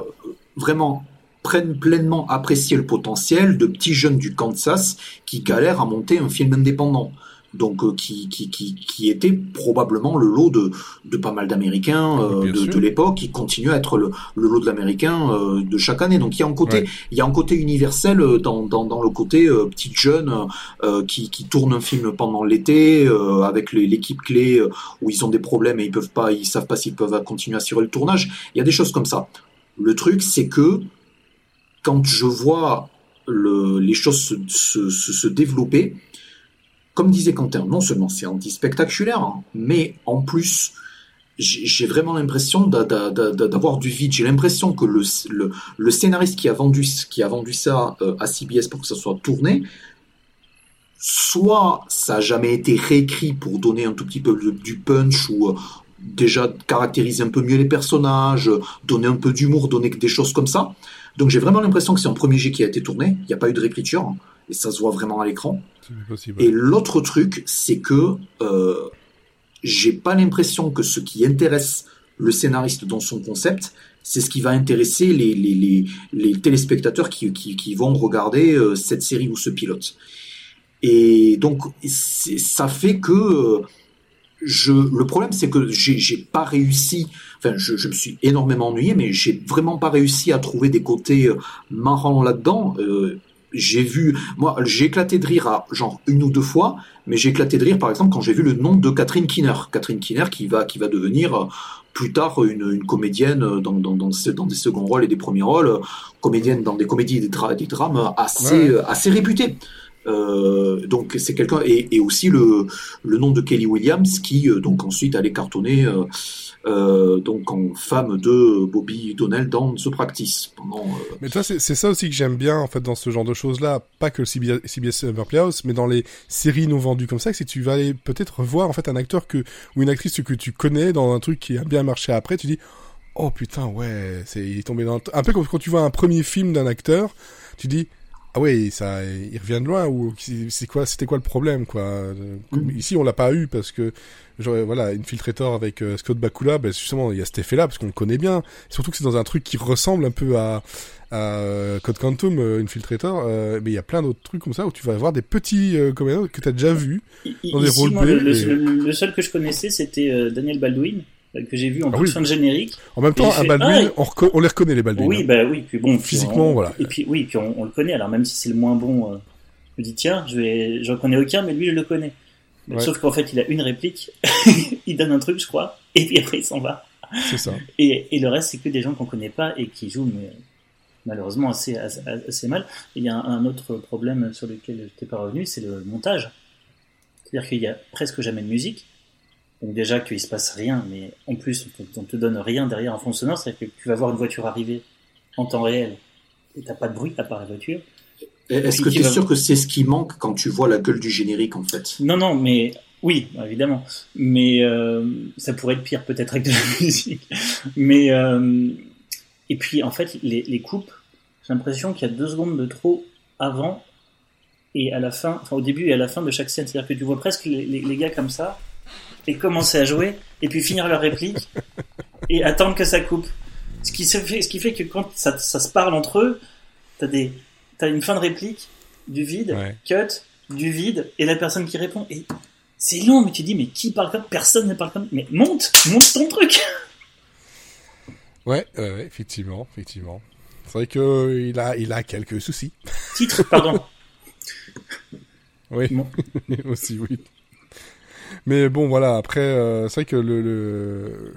vraiment prennent pleinement apprécier le potentiel de petits jeunes du Kansas qui galèrent à monter un film indépendant. Donc euh, qui, qui, qui, qui, était probablement le lot de, de pas mal d'Américains euh, de, de l'époque, qui continue à être le, le lot de l'Américain euh, de chaque année. Donc il y a un côté, il y a un côté universel dans, dans, dans le côté petite jeune qui, qui tourne un film pendant l'été avec l'équipe clé où ils ont des problèmes et ils peuvent pas, ils savent pas s'ils peuvent continuer à assurer le tournage. Il y a des choses comme ça. Le truc, c'est que quand je vois le, les choses se, se, se développer, comme disait Quentin, non seulement c'est anti-spectaculaire, mais en plus, j'ai vraiment l'impression d'avoir du vide. J'ai l'impression que le, scénariste qui a vendu, qui a vendu ça euh, à CBS pour que ça soit tourné, soit ça a jamais été réécrit pour donner un tout petit peu du punch ou euh, déjà caractériser un peu mieux les personnages, donner un peu d'humour, donner des choses comme ça. Donc j'ai vraiment l'impression que c'est un premier jet qui a été tourné. Il n'y a pas eu de réécriture. Et ça se voit vraiment à l'écran. Et l'autre truc, c'est que euh, j'ai pas l'impression que ce qui intéresse le scénariste dans son concept, c'est ce qui va intéresser les, les, les, les téléspectateurs qui, qui, qui, vont regarder euh, cette série ou ce pilote. Et donc, ça fait que euh, je, le problème, c'est que j'ai pas réussi. Enfin, je, je, me suis énormément ennuyé, mais j'ai vraiment pas réussi à trouver des côtés euh, marrants là-dedans. Euh, j'ai vu, moi, j'ai éclaté de rire à genre une ou deux fois, mais j'ai éclaté de rire, par exemple, quand j'ai vu le nom de Catherine Kinner. Catherine Kinner qui va, qui va devenir euh, plus tard une, une comédienne euh, dans, dans, dans, dans, des seconds rôles et des premiers rôles, euh, comédienne dans des comédies et des, des drames assez, assez réputées. Euh, donc c'est quelqu'un et, aussi le, le nom de Kelly Williams qui donc ensuite allait cartonner euh, euh, donc en femme de Bobby Donnell dans The Practice. Euh, Mais toi, c'est ça aussi que j'aime bien en fait dans ce genre de choses-là, pas que CBS, CBS Playhouse, mais dans les séries non vendues comme ça, c'est que tu vas aller peut-être revoir en fait un acteur que ou une actrice que tu connais dans un truc qui a bien marché après, tu dis oh putain ouais, il est tombé dans un peu comme quand tu vois un premier film d'un acteur, tu dis ah ouais, ça, il revient de loin ou c'est quoi, c'était quoi le problème quoi mm. Ici, on l'a pas eu parce que genre, voilà, Infiltrator avec euh, Scott Bakula, ben justement, il y a cet effet-là parce qu'on le connaît bien. Surtout que c'est dans un truc qui ressemble un peu à, à euh, Code Quantum, euh, Infiltrator, mais il y a plein d'autres trucs comme ça où tu vas avoir des petits comédiens que tu as déjà vus dans des rôles le, le, seul que je connaissais, c'était Daniel Baldwin que j'ai vu en ah, fin de générique. En même temps, un Baldwin, ah, on, les reconnaît les Baldwin. Oui, bah oui, puis bon, physiquement, voilà. Et puis oui, puis on, le connaît. Alors même si c'est le moins bon, je me dis tiens, je vais, j'en connais aucun, mais lui je le connais. Sauf qu'en fait, il a une réplique, il donne un truc, je crois, et puis après, il s'en va. C'est ça. Et, et, le reste, c'est que des gens qu'on connaît pas et qui jouent, mais malheureusement assez, assez, mal. il y a un, autre problème sur lequel je n'étais pas revenu, c'est le montage. C'est-à-dire qu'il y a presque jamais de musique. Donc déjà qu'il se passe rien, mais en plus on te, te donne rien derrière un fond sonore, c'est-à-dire que tu vas voir une voiture arriver en temps réel et t'as pas de bruit à part la voiture. Est-ce que tu es sûr que c'est ce qui manque quand tu vois la gueule du générique en fait? Non, non, mais oui, évidemment. Mais euh, ça pourrait être pire peut-être avec de la musique. Mais euh, et puis en fait les, les coupes, j'ai l'impression qu'il y a deux secondes de trop avant et à la fin, enfin au début et à la fin de chaque scène. C'est-à-dire que tu vois presque les, les, gars comme ça et commencer à jouer et puis finir leur réplique et attendre que ça coupe. Ce qui, fait, ce qui fait que quand ça, ça se parle entre eux, t'as des t'as une fin de réplique, du vide, cut, du vide, et la personne qui répond. Et c'est long, mais tu dis, mais qui parle comme Personne ne parle comme. Mais monte, monte ton truc Ouais, effectivement, effectivement. C'est vrai qu'il a, il a quelques soucis. Titre, pardon. oui, aussi, oui. Mais bon, voilà, après, euh, c'est vrai que le, le,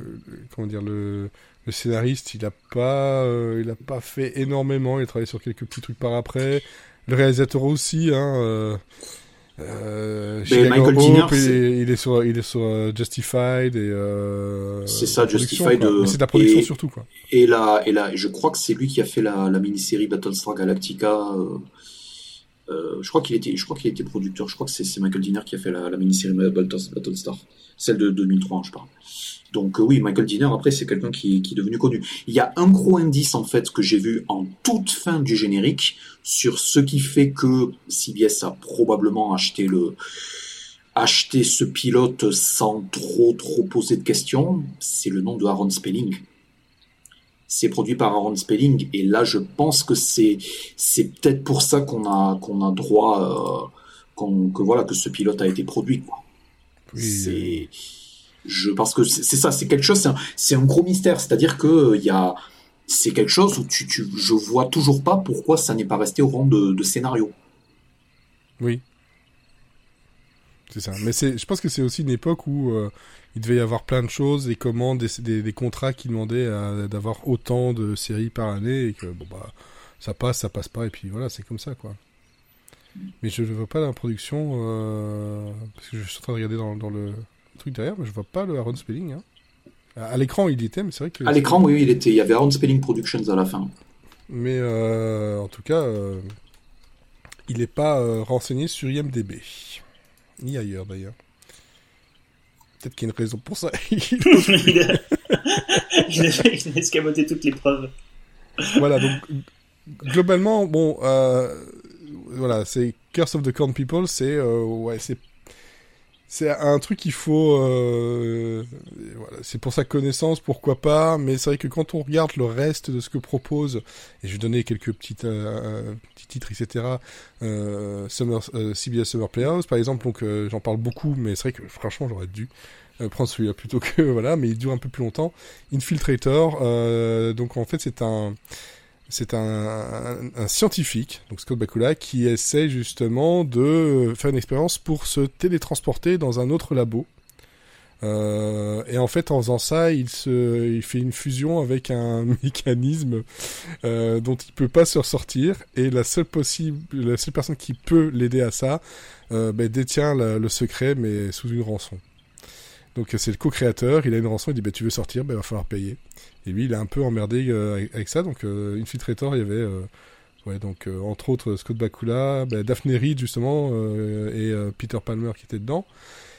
Comment dire, le le scénariste, il a pas, euh, il a pas fait énormément. Il a travaillé sur quelques petits trucs par après. Le réalisateur aussi, hein. Euh, euh, Michael Hope, il, est sur, il est sur Justified et. C'est ça, Justified. c'est de la production surtout, quoi. Et là, et là, je crois que c'est lui qui a fait la, la mini-série Battlestar Galactica. Je crois qu'il était, je crois qu'il était producteur. Je crois que c'est Michael Dinner qui a fait la, mini-série Battlestar, celle de 2003, je parle. Donc euh, oui, Michael Dinner, après, c'est quelqu'un qui, qui, est devenu connu. Il y a un gros indice, en fait, que j'ai vu en toute fin du générique sur ce qui fait que CBS a probablement acheté le acheté ce pilote sans trop trop poser de questions. C'est le nom de Aaron Spelling. C'est produit par Aaron Spelling et là je pense que c'est c'est peut-être pour ça qu'on a qu'on a droit que voilà que ce pilote a été produit. Quoi. C'est, je parce que c'est ça, c'est quelque chose, c'est un, un, gros mystère. C'est-à-dire que il y a, c'est quelque chose où tu, tu, je vois toujours pas pourquoi ça n'est pas resté au rang de, de scénario. Oui. C'est ça. Mais je pense que c'est aussi une époque où euh, il devait y avoir plein de choses, des commandes, des, des, contrats qui demandaient d'avoir autant de séries par année et que bon bah ça passe, ça passe pas et puis voilà, c'est comme ça quoi. Mais je ne vois pas la production euh, parce que je suis en train de regarder dans, dans, le truc derrière, mais je vois pas le Aaron Spelling. Hein. À l'écran, il était, mais c'est vrai que. À l'écran, oui, il était. Il y avait Aaron Spelling Productions à la fin. Mais euh, en tout cas, euh, il n'est pas renseigné sur IMDb, ni ailleurs d'ailleurs. Peut-être qu'il y a une raison pour ça. il, a... il, escamoté toutes les preuves. Voilà, donc globalement, bon, euh, voilà, c'est Curse of the Corn People, c'est euh, ouais, c'est c'est un truc qu'il faut euh, voilà, c'est pour sa connaissance pourquoi pas mais c'est vrai que quand on regarde le reste de ce que propose et je vais donner quelques petites euh, petits titres etc euh, Summer CBS Summer Playhouse par exemple donc j'en parle beaucoup mais c'est vrai que franchement j'aurais dû prendre celui-là plutôt que voilà mais il dure un peu plus longtemps. Infiltrator donc en fait c'est un c'est un, scientifique, donc Scott Bakula, qui essaie justement de faire une expérience pour se télétransporter dans un autre labo. Euh, et en fait, en faisant ça, il, fait une fusion avec un mécanisme euh, dont il peut pas se ressortir. Et la seule possible, la seule personne qui peut l'aider à ça, euh, ben, détient le secret, mais sous une rançon. Donc c'est le co-créateur, il a une rançon, il dit bah, tu veux sortir, ben, il va falloir payer. Et lui, il est un peu emmerdé euh, avec ça. Donc, euh, Infiltrator, il y avait, euh, ouais, donc, entre autres, Scott Bakula, bah, Daphne Reed, justement, et Peter Palmer qui étaient dedans.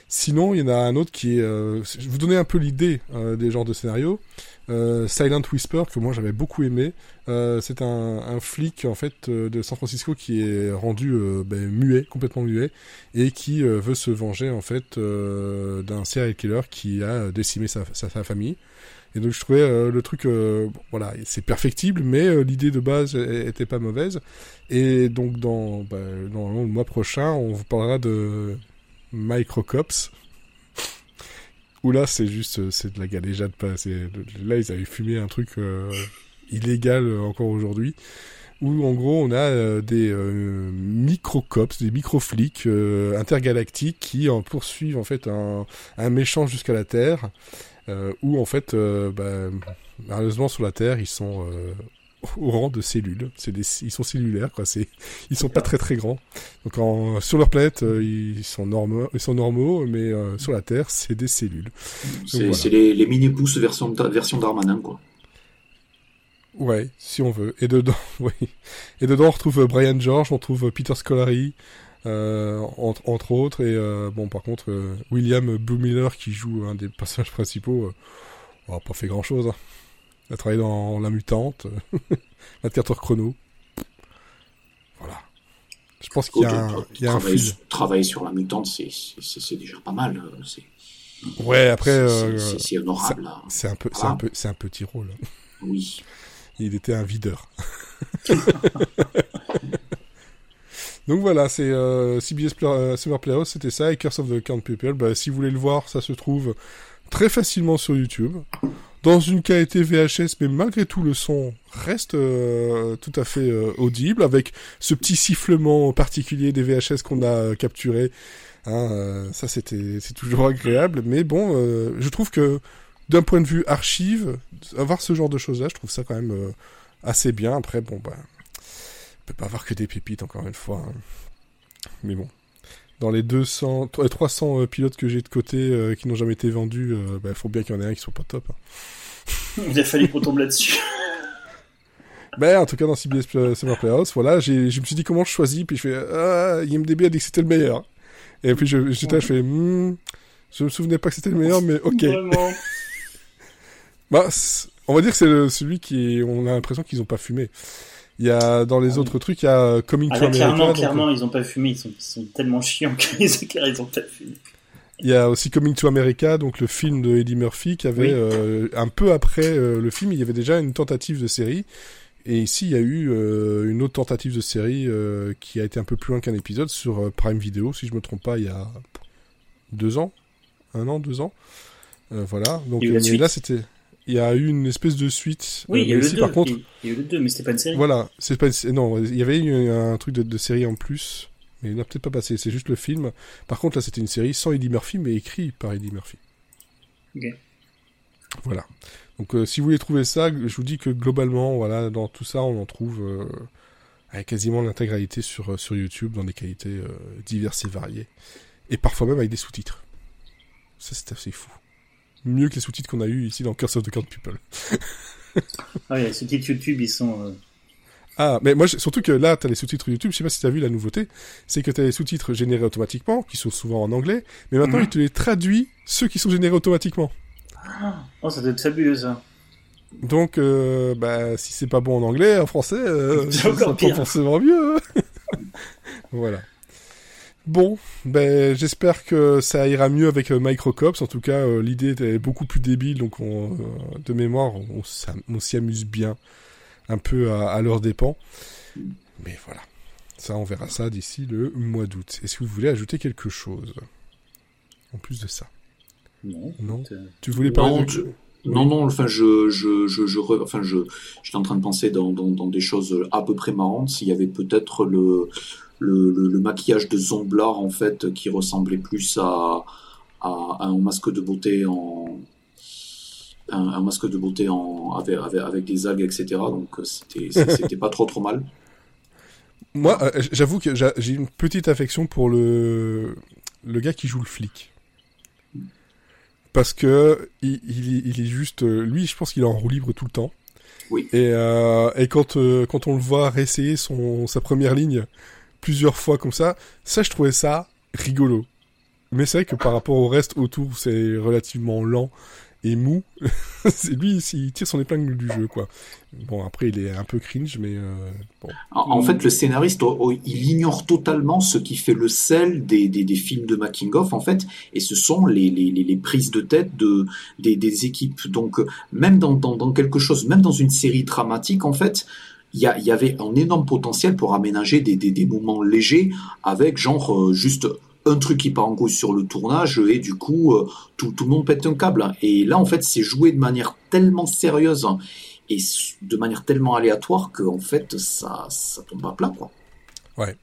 Sinon, il y en a un autre qui est... je vous donner un peu l'idée des genres de scénarios. Silent Whisper, que moi j'avais beaucoup aimé. c'est un, un, flic, en fait, de San Francisco qui est rendu ben, muet, complètement muet, et qui veut se venger, en fait, d'un serial killer qui a décimé sa, sa famille. Et donc je trouvais euh, le truc, euh, voilà, c'est perfectible, mais euh, l'idée de base était pas mauvaise. Et donc dans, bah, dans le mois prochain, on vous parlera de Microcops. Où là, c'est juste, c'est de la galéjade. Pas, là, ils avaient fumé un truc illégal encore aujourd'hui où en gros on a des microcops, des micro-flics intergalactiques qui en poursuivent en fait un, méchant jusqu'à la Terre où en fait, euh, bah, malheureusement sur la Terre, ils sont euh, au rang de cellules. C'est des, ils sont cellulaires, quoi. C'est, ils sont pas très très grands. Donc en, sur leur planète, ils sont normaux, ils sont normaux, mais sur la Terre, c'est des cellules. C'est, les, les mini pouces version version d'Armanin, quoi. Ouais, si on veut. Et dedans, oui. Et dedans, on retrouve Brian George, on trouve Peter Scolari, euh, entre, entre, autres. Et euh, bon, par contre, euh, William Miller qui joue un des personnages principaux, n'a pas fait grand chose. Hein. Il a travaillé dans La Mutante, 24 heures chrono. Voilà. Je pense qu'il y a un, il y a un fil. Travailler sur La Mutante, c'est déjà pas mal. Ouais, après. c'est honorable. Hein. C'est un, peu, c'est un, peu, un petit rôle. Oui. Il était un videur. Donc voilà, c'est euh, CBS euh, Summer Playhouse, c'était ça, et Curse of the Count People. Bah, si vous voulez le voir, ça se trouve très facilement sur YouTube, dans une qualité VHS, mais malgré tout le son reste euh, tout à fait euh, audible, avec ce petit sifflement particulier des VHS qu'on a capturé. Hein, ça c'était c'est toujours agréable, mais bon, je trouve que d'un point de vue archive, avoir ce genre de choses là, je trouve ça quand même assez bien. Après, bon bah peut pas avoir que des pépites, encore une fois. Hein. Mais bon. Dans les 200, 300 euh, pilotes que j'ai de côté euh, qui n'ont jamais été vendus, il euh, bah, faut bien qu'il y en ait un qui soit pas top. Hein. Il a fallu qu'on tombe là-dessus. Ben, en tout cas, dans CBS Summer Playhouse, voilà, je me suis dit comment je choisis, puis je fais, ah, IMDB a dit que c'était le meilleur. Et puis, je, j'étais je fais, hmm, je me souvenais pas que c'était le meilleur, mais ok. Bah, on va dire que c'est celui qui, on a l'impression qu'ils ont pas fumé. Il y a dans les ah autres trucs, il y a euh, Coming ah to America. Clairement, clairement, euh, ils ont pas fumé. Ils sont, sont tellement chiants qu'ils ont pas fumé. Il y a aussi Coming to America, donc le film de Eddie Murphy, qui avait euh, un peu après le film, il y avait déjà une tentative de série Et ici, il y a eu une autre tentative de série qui a été un peu plus loin qu'un épisode sur Prime Video, si je me trompe pas, il y a deux ans, un an, deux ans? voilà. Donc, mais là, c'était il y a eu une espèce de suite. Oui, il y a eu le 2. Par contre, il y a eu le 2, mais c'était pas une série. Voilà, c'est pas une... non, il y avait eu un truc de, de série en plus, mais il n'a peut-être pas passé. C'est juste le film. Par contre, là, c'était une série sans Eddie Murphy, mais écrit par Eddie Murphy. Ok. Voilà. Donc, euh, si vous voulez trouver ça, je vous dis que globalement, voilà, dans tout ça, on en trouve euh, avec quasiment l'intégralité sur euh, sur YouTube, dans des qualités diverses et variées, et parfois même avec des sous-titres. Ça, c'est assez fou mieux que les sous-titres qu'on a eu ici dans Curse of the Card People. ah, les sous-titres YouTube, ils sont. Euh, ah, mais moi, surtout que là, tu as les sous-titres YouTube, je sais pas si tu as vu la nouveauté, c'est que tu as les sous-titres générés automatiquement, qui sont souvent en anglais, mais maintenant, mhm. il te les traduit, ceux qui sont générés automatiquement. Oh, ça doit être fabuleux, ça. Donc, euh, bah, si c'est pas bon en anglais, en français, euh, c'est encore forcément mieux. Voilà. Bon, ben j'espère que ça ira mieux avec euh, Microcops. En tout cas, euh, l'idée était beaucoup plus débile, donc on, euh, de mémoire, on, s'y amuse bien, un peu à, leur dépens. Mais voilà, ça, on verra ça d'ici le mois d'août. Est-ce que vous voulez ajouter quelque chose en plus de ça? Non. Non? Tu voulais pas non, non, non, enfin, je, je, je, je, enfin, je, j'étais en train de penser dans, dans, dans des choses à peu près marrantes. S'il y avait peut-être le, le, maquillage de Zomblar en fait qui ressemblait plus à, un masque de beauté en un, masque de beauté en avec, avec, des algues etc donc euh, c'était c'était pas trop trop mal. Moi euh, j'avoue que j'ai une petite affection pour le le gars qui joue le flic. Parce que il, il, est juste lui je pense qu'il est en roue libre tout le temps. Oui. Et, euh, et quand, quand on le voit réessayer son, sa première ligne plusieurs fois comme ça. Ça, je trouvais ça rigolo. Mais c'est vrai que par rapport au reste autour, c'est relativement lent et mou. c'est lui, il tire son épingle du jeu, quoi. Bon, après, il est un peu cringe, mais euh, bon. En, fait, le scénariste, oh, oh, il ignore totalement ce qui fait le sel des, des, films de making of, en fait, et ce sont les, les, les prises de tête de des, des équipes. Donc, même dans, dans, dans quelque chose, même dans une série dramatique, en fait, il y, avait un énorme potentiel pour aménager des, des, moments légers avec genre euh, juste un truc qui part en couille sur le tournage et du coup euh, tout, tout, le monde pète un câble. Et là en fait c'est joué de manière tellement sérieuse et de manière tellement aléatoire que en fait ça, ça tombe à plat quoi. Ouais.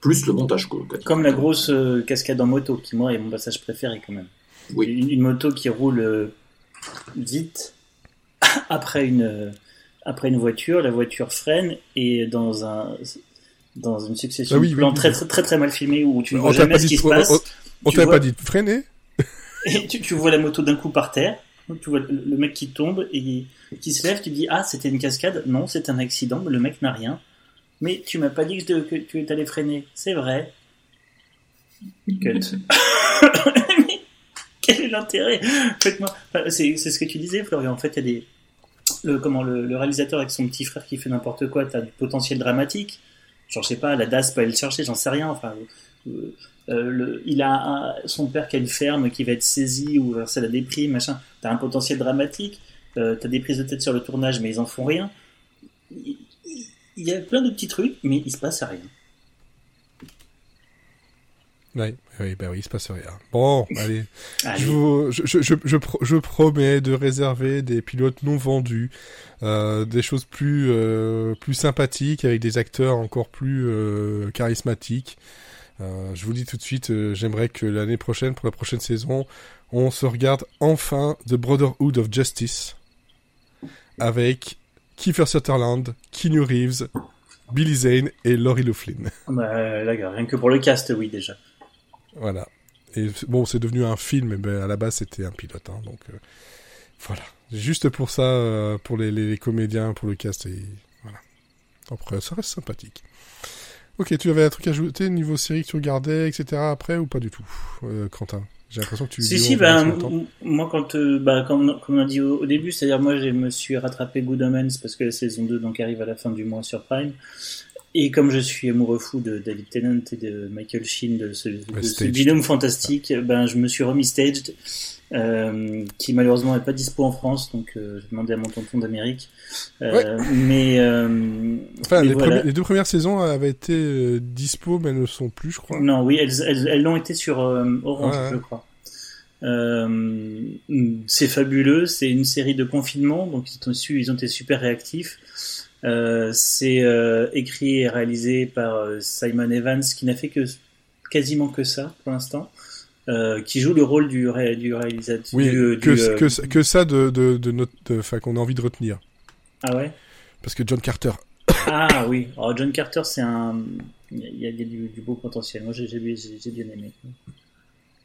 Plus le montage Comme la grosse euh, cascade en moto qui moi est mon passage préféré quand même. Oui. une moto qui roule vite après une après une voiture, la voiture freine et dans un dans une succession ah de plans très, très, très mal filmés où tu ne vois jamais ce qui se passe. On, t'avait pas dit de freiner Et tu, vois la moto d'un coup par terre, tu vois le mec qui tombe et qui se lève, tu dis ah c'était une cascade, non c'est un accident, le mec n'a rien. Mais tu m'as pas dit que, que tu allé freiner, c'est vrai. Cut. quel est l'intérêt? Faites-moi. C'est ce que tu disais, Florian. En fait, il y a des le, comment, le, réalisateur avec son petit frère qui fait n'importe quoi, t'as du potentiel dramatique. Genre, je sais pas, la DAS peut aller le chercher, j'en sais rien. Enfin, euh, euh, il a son père qui a une ferme qui va être saisie ou c'est la déprime, machin. T'as un potentiel dramatique. Euh, t'as des prises de tête sur le tournage, mais ils en font rien. Il, il y a plein de petits trucs, mais il se passe rien. Oui, oui, bah oui, il se passe rien. Bon, allez. Je, je, je, je, je, promets de réserver des pilotes non vendus, euh, des choses plus, euh, plus sympathiques, avec des acteurs encore plus euh, charismatiques. Je vous dis tout de suite, j'aimerais que l'année prochaine, pour la prochaine saison, on se regarde enfin The Brotherhood of Justice avec Kiefer Sutherland, Keanu Reeves, Billy Zane et Laurie Loughlin. Bah, là, rien que pour le cast, oui, déjà. Voilà. Et bon, c'est devenu un film, mais ben, à la base c'était un pilote, hein, donc euh, voilà. Juste pour ça, euh, pour les, les, comédiens, pour le cast, et voilà. Après, ça reste sympathique. Ok, tu avais un truc à ajouter niveau série que tu regardais, etc. après ou pas du tout, euh, Quentin? J'ai l'impression que tu. Si, si, ben, moi, quand, bah, comme, comme, on a dit au, début, c'est-à-dire, moi, je me suis rattrapé Good Omens parce que la saison 2 donc, arrive à la fin du mois sur Prime. Et comme je suis amoureux fou de David Tennant et de Michael Sheen, de ce, binôme fantastique, ben je me suis remis Staged, euh, qui malheureusement n'est pas dispo en France, donc euh, j'ai demandé à mon tonton d'Amérique. Euh, mais enfin, les, deux premières saisons avaient été dispo, mais elles ne sont plus, je crois. Non, oui, elles l'ont été sur Orange, je crois. c'est fabuleux, c'est une série de confinement, donc ils ont, su, ils ont été super réactifs. Euh, c'est euh, écrit et réalisé par euh, Simon Evans, qui n'a fait que quasiment que ça pour l'instant. qui joue le rôle du, du réalisateur. Oui, que, que, que, ça de, de, de notre, enfin qu'on a envie de retenir. Ah ouais? Parce que John Carter. ah oui, Alors, John Carter, c'est un, il y a, du, beau potentiel. Moi, j'ai bien aimé.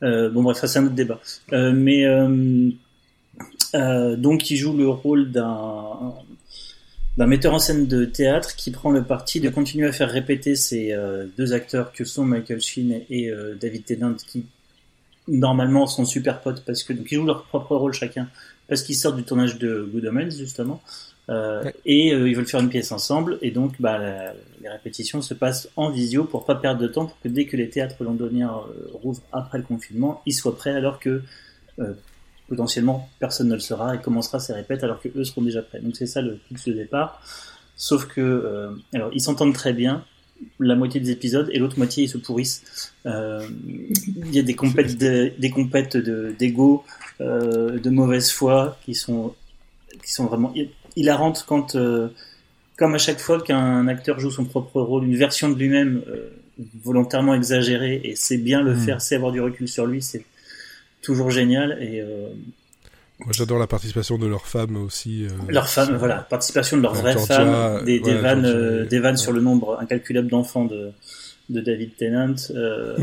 bon bref, ça c'est un autre débat. mais donc, il joue le rôle d'un d'un metteur en scène de théâtre qui prend le parti de continuer à faire répéter ces euh, deux acteurs que sont Michael Sheen et euh, David Tennant qui normalement sont super potes parce que donc ils jouent leur propre rôle chacun parce qu'ils sortent du tournage de Good Omens justement euh, et ils veulent faire une pièce ensemble et donc bah, les répétitions se passent en visio pour pas perdre de temps pour que dès que les théâtres londoniens rouvrent après le confinement ils soient prêts alors que potentiellement personne ne le sera et commencera ses répètes alors que eux seront déjà prêts. Donc c'est ça le pitch de départ. Sauf que euh, alors ils s'entendent très bien la moitié des épisodes et l'autre moitié ils se pourrissent. Euh, il y a des compètes de, des compètes de d'ego, euh, de mauvaise foi qui sont qui sont vraiment hilarantes quand comme à chaque fois qu'un acteur joue son propre rôle, une version de lui-même volontairement exagérée et c'est bien le hmm. faire, c'est avoir du recul sur lui, c'est toujours génial et euh, moi j'adore la participation de leurs femmes aussi. Euh, leurs femmes, voilà, participation de leurs vraies femmes, des, des vannes, euh, des vannes sur le nombre incalculable d'enfants de, de David Tennant, euh,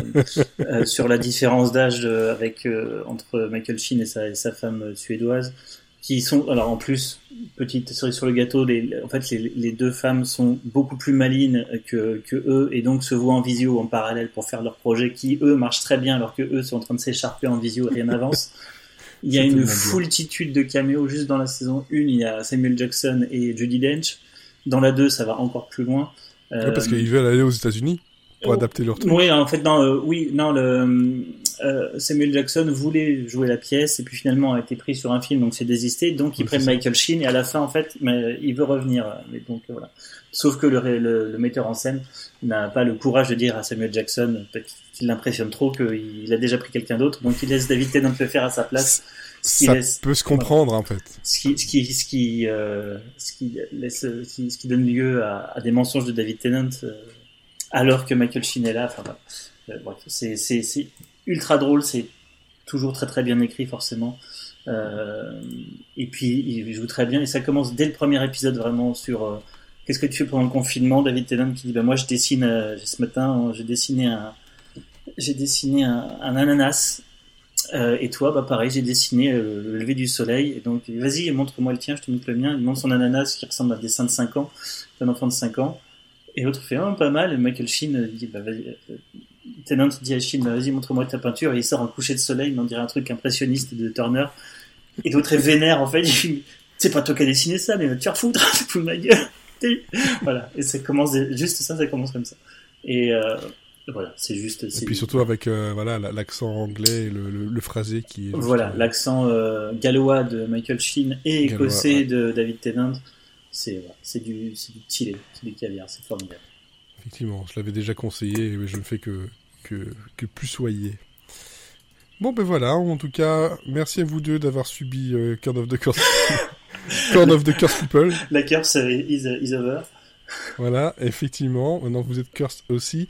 sur la différence d'âge avec entre Michael Sheen et sa, et sa femme suédoise qui sont alors en plus petite cerise sur le gâteau les, en fait les, les, deux femmes sont beaucoup plus malines que, que eux et donc se voient en visio en parallèle pour faire leur projet qui eux marchent très bien alors que eux sont en train de s'écharper en visio et rien n'avance. Il y a une foultitude de caméos juste dans la saison 1 il y a Samuel Jackson et Judy Dench. Dans la 2 ça va encore plus loin. Parce qu'ils veulent aller aux États-Unis pour adapter leur truc. Oui, en fait, non, euh, oui, non, le, euh, Samuel Jackson voulait jouer la pièce et puis finalement a été pris sur un film, donc c'est désisté. Donc ils prennent Michael Sheen et à la fin, en fait, mais, il veut revenir. Mais donc voilà. Sauf que le, le, metteur en scène n'a pas le courage de dire à Samuel Jackson qu'il l'impressionne trop, qu'il a déjà pris quelqu'un d'autre, donc il laisse David Tennant le faire à sa place. ça peut se comprendre en fait. Ce qui, ce qui, ce qui, euh, ce qui laisse, ce qui, donne lieu à, à, des mensonges de David Tennant alors que Michael Sheen est là. Enfin, euh, c'est ultra drôle, c'est toujours très très bien écrit forcément. Euh, et puis il joue très bien et ça commence dès le premier épisode vraiment sur euh, qu'est-ce que tu fais pendant le confinement? David Tennant qui dit bah moi je dessine ce matin j'ai dessiné un j'ai dessiné un, ananas et toi bah pareil j'ai dessiné le lever du soleil et donc vas-y montre-moi le tien je te montre le mien il montre son ananas qui ressemble à un dessin de 5 ans d'un enfant de 5 ans et l'autre fait oh, pas mal. Et Michael Sheen dit bah vas-y. Euh, Tennant dit à bah, vas-y montre-moi ta peinture. Et il sort un coucher de soleil, on dirait un truc impressionniste de Turner. Et l'autre est vénère en fait. C'est pas toi qui as dessiné ça, mais tu refoutre, tout ma gueule. voilà. Et ça commence juste ça, ça commence comme ça. Et euh, voilà, c'est juste. Et puis surtout avec euh, voilà l'accent anglais et le, le, phrasé qui. Est voilà, l'accent gallois de Michael Sheen et écossais de David Tennant c'est c'est du c'est du c'est du caviar, c'est formidable. Effectivement, je l'avais déjà conseillé, mais je ne fais que que, que plus soyer. Bon ben voilà, en tout cas, merci à vous deux d'avoir subi euh, of the Curse, Corn of the Curse People. La curse is, is over. Voilà, effectivement. Maintenant vous êtes cursed aussi.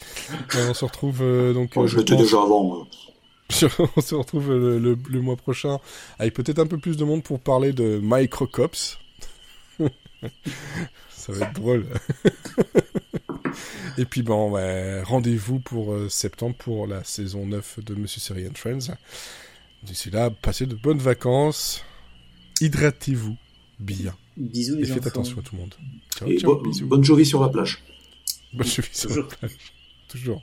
Euh, on se retrouve euh, donc. Oh, je l'étais déjà avant. on se retrouve le, le mois prochain avec peut-être un peu plus de monde pour parler de Microcops. Ça va être drôle. Et puis bon, rendez-vous pour euh, septembre pour la saison 9 de Monsieur Seri and Friends. D'ici là, passez de bonnes vacances. Hydratez-vous bien. Bisous Et faites attention à tout le monde. Ciao, ciao, bisous. Bonne journée sur la plage. Bonne journée sur la plage. Toujours.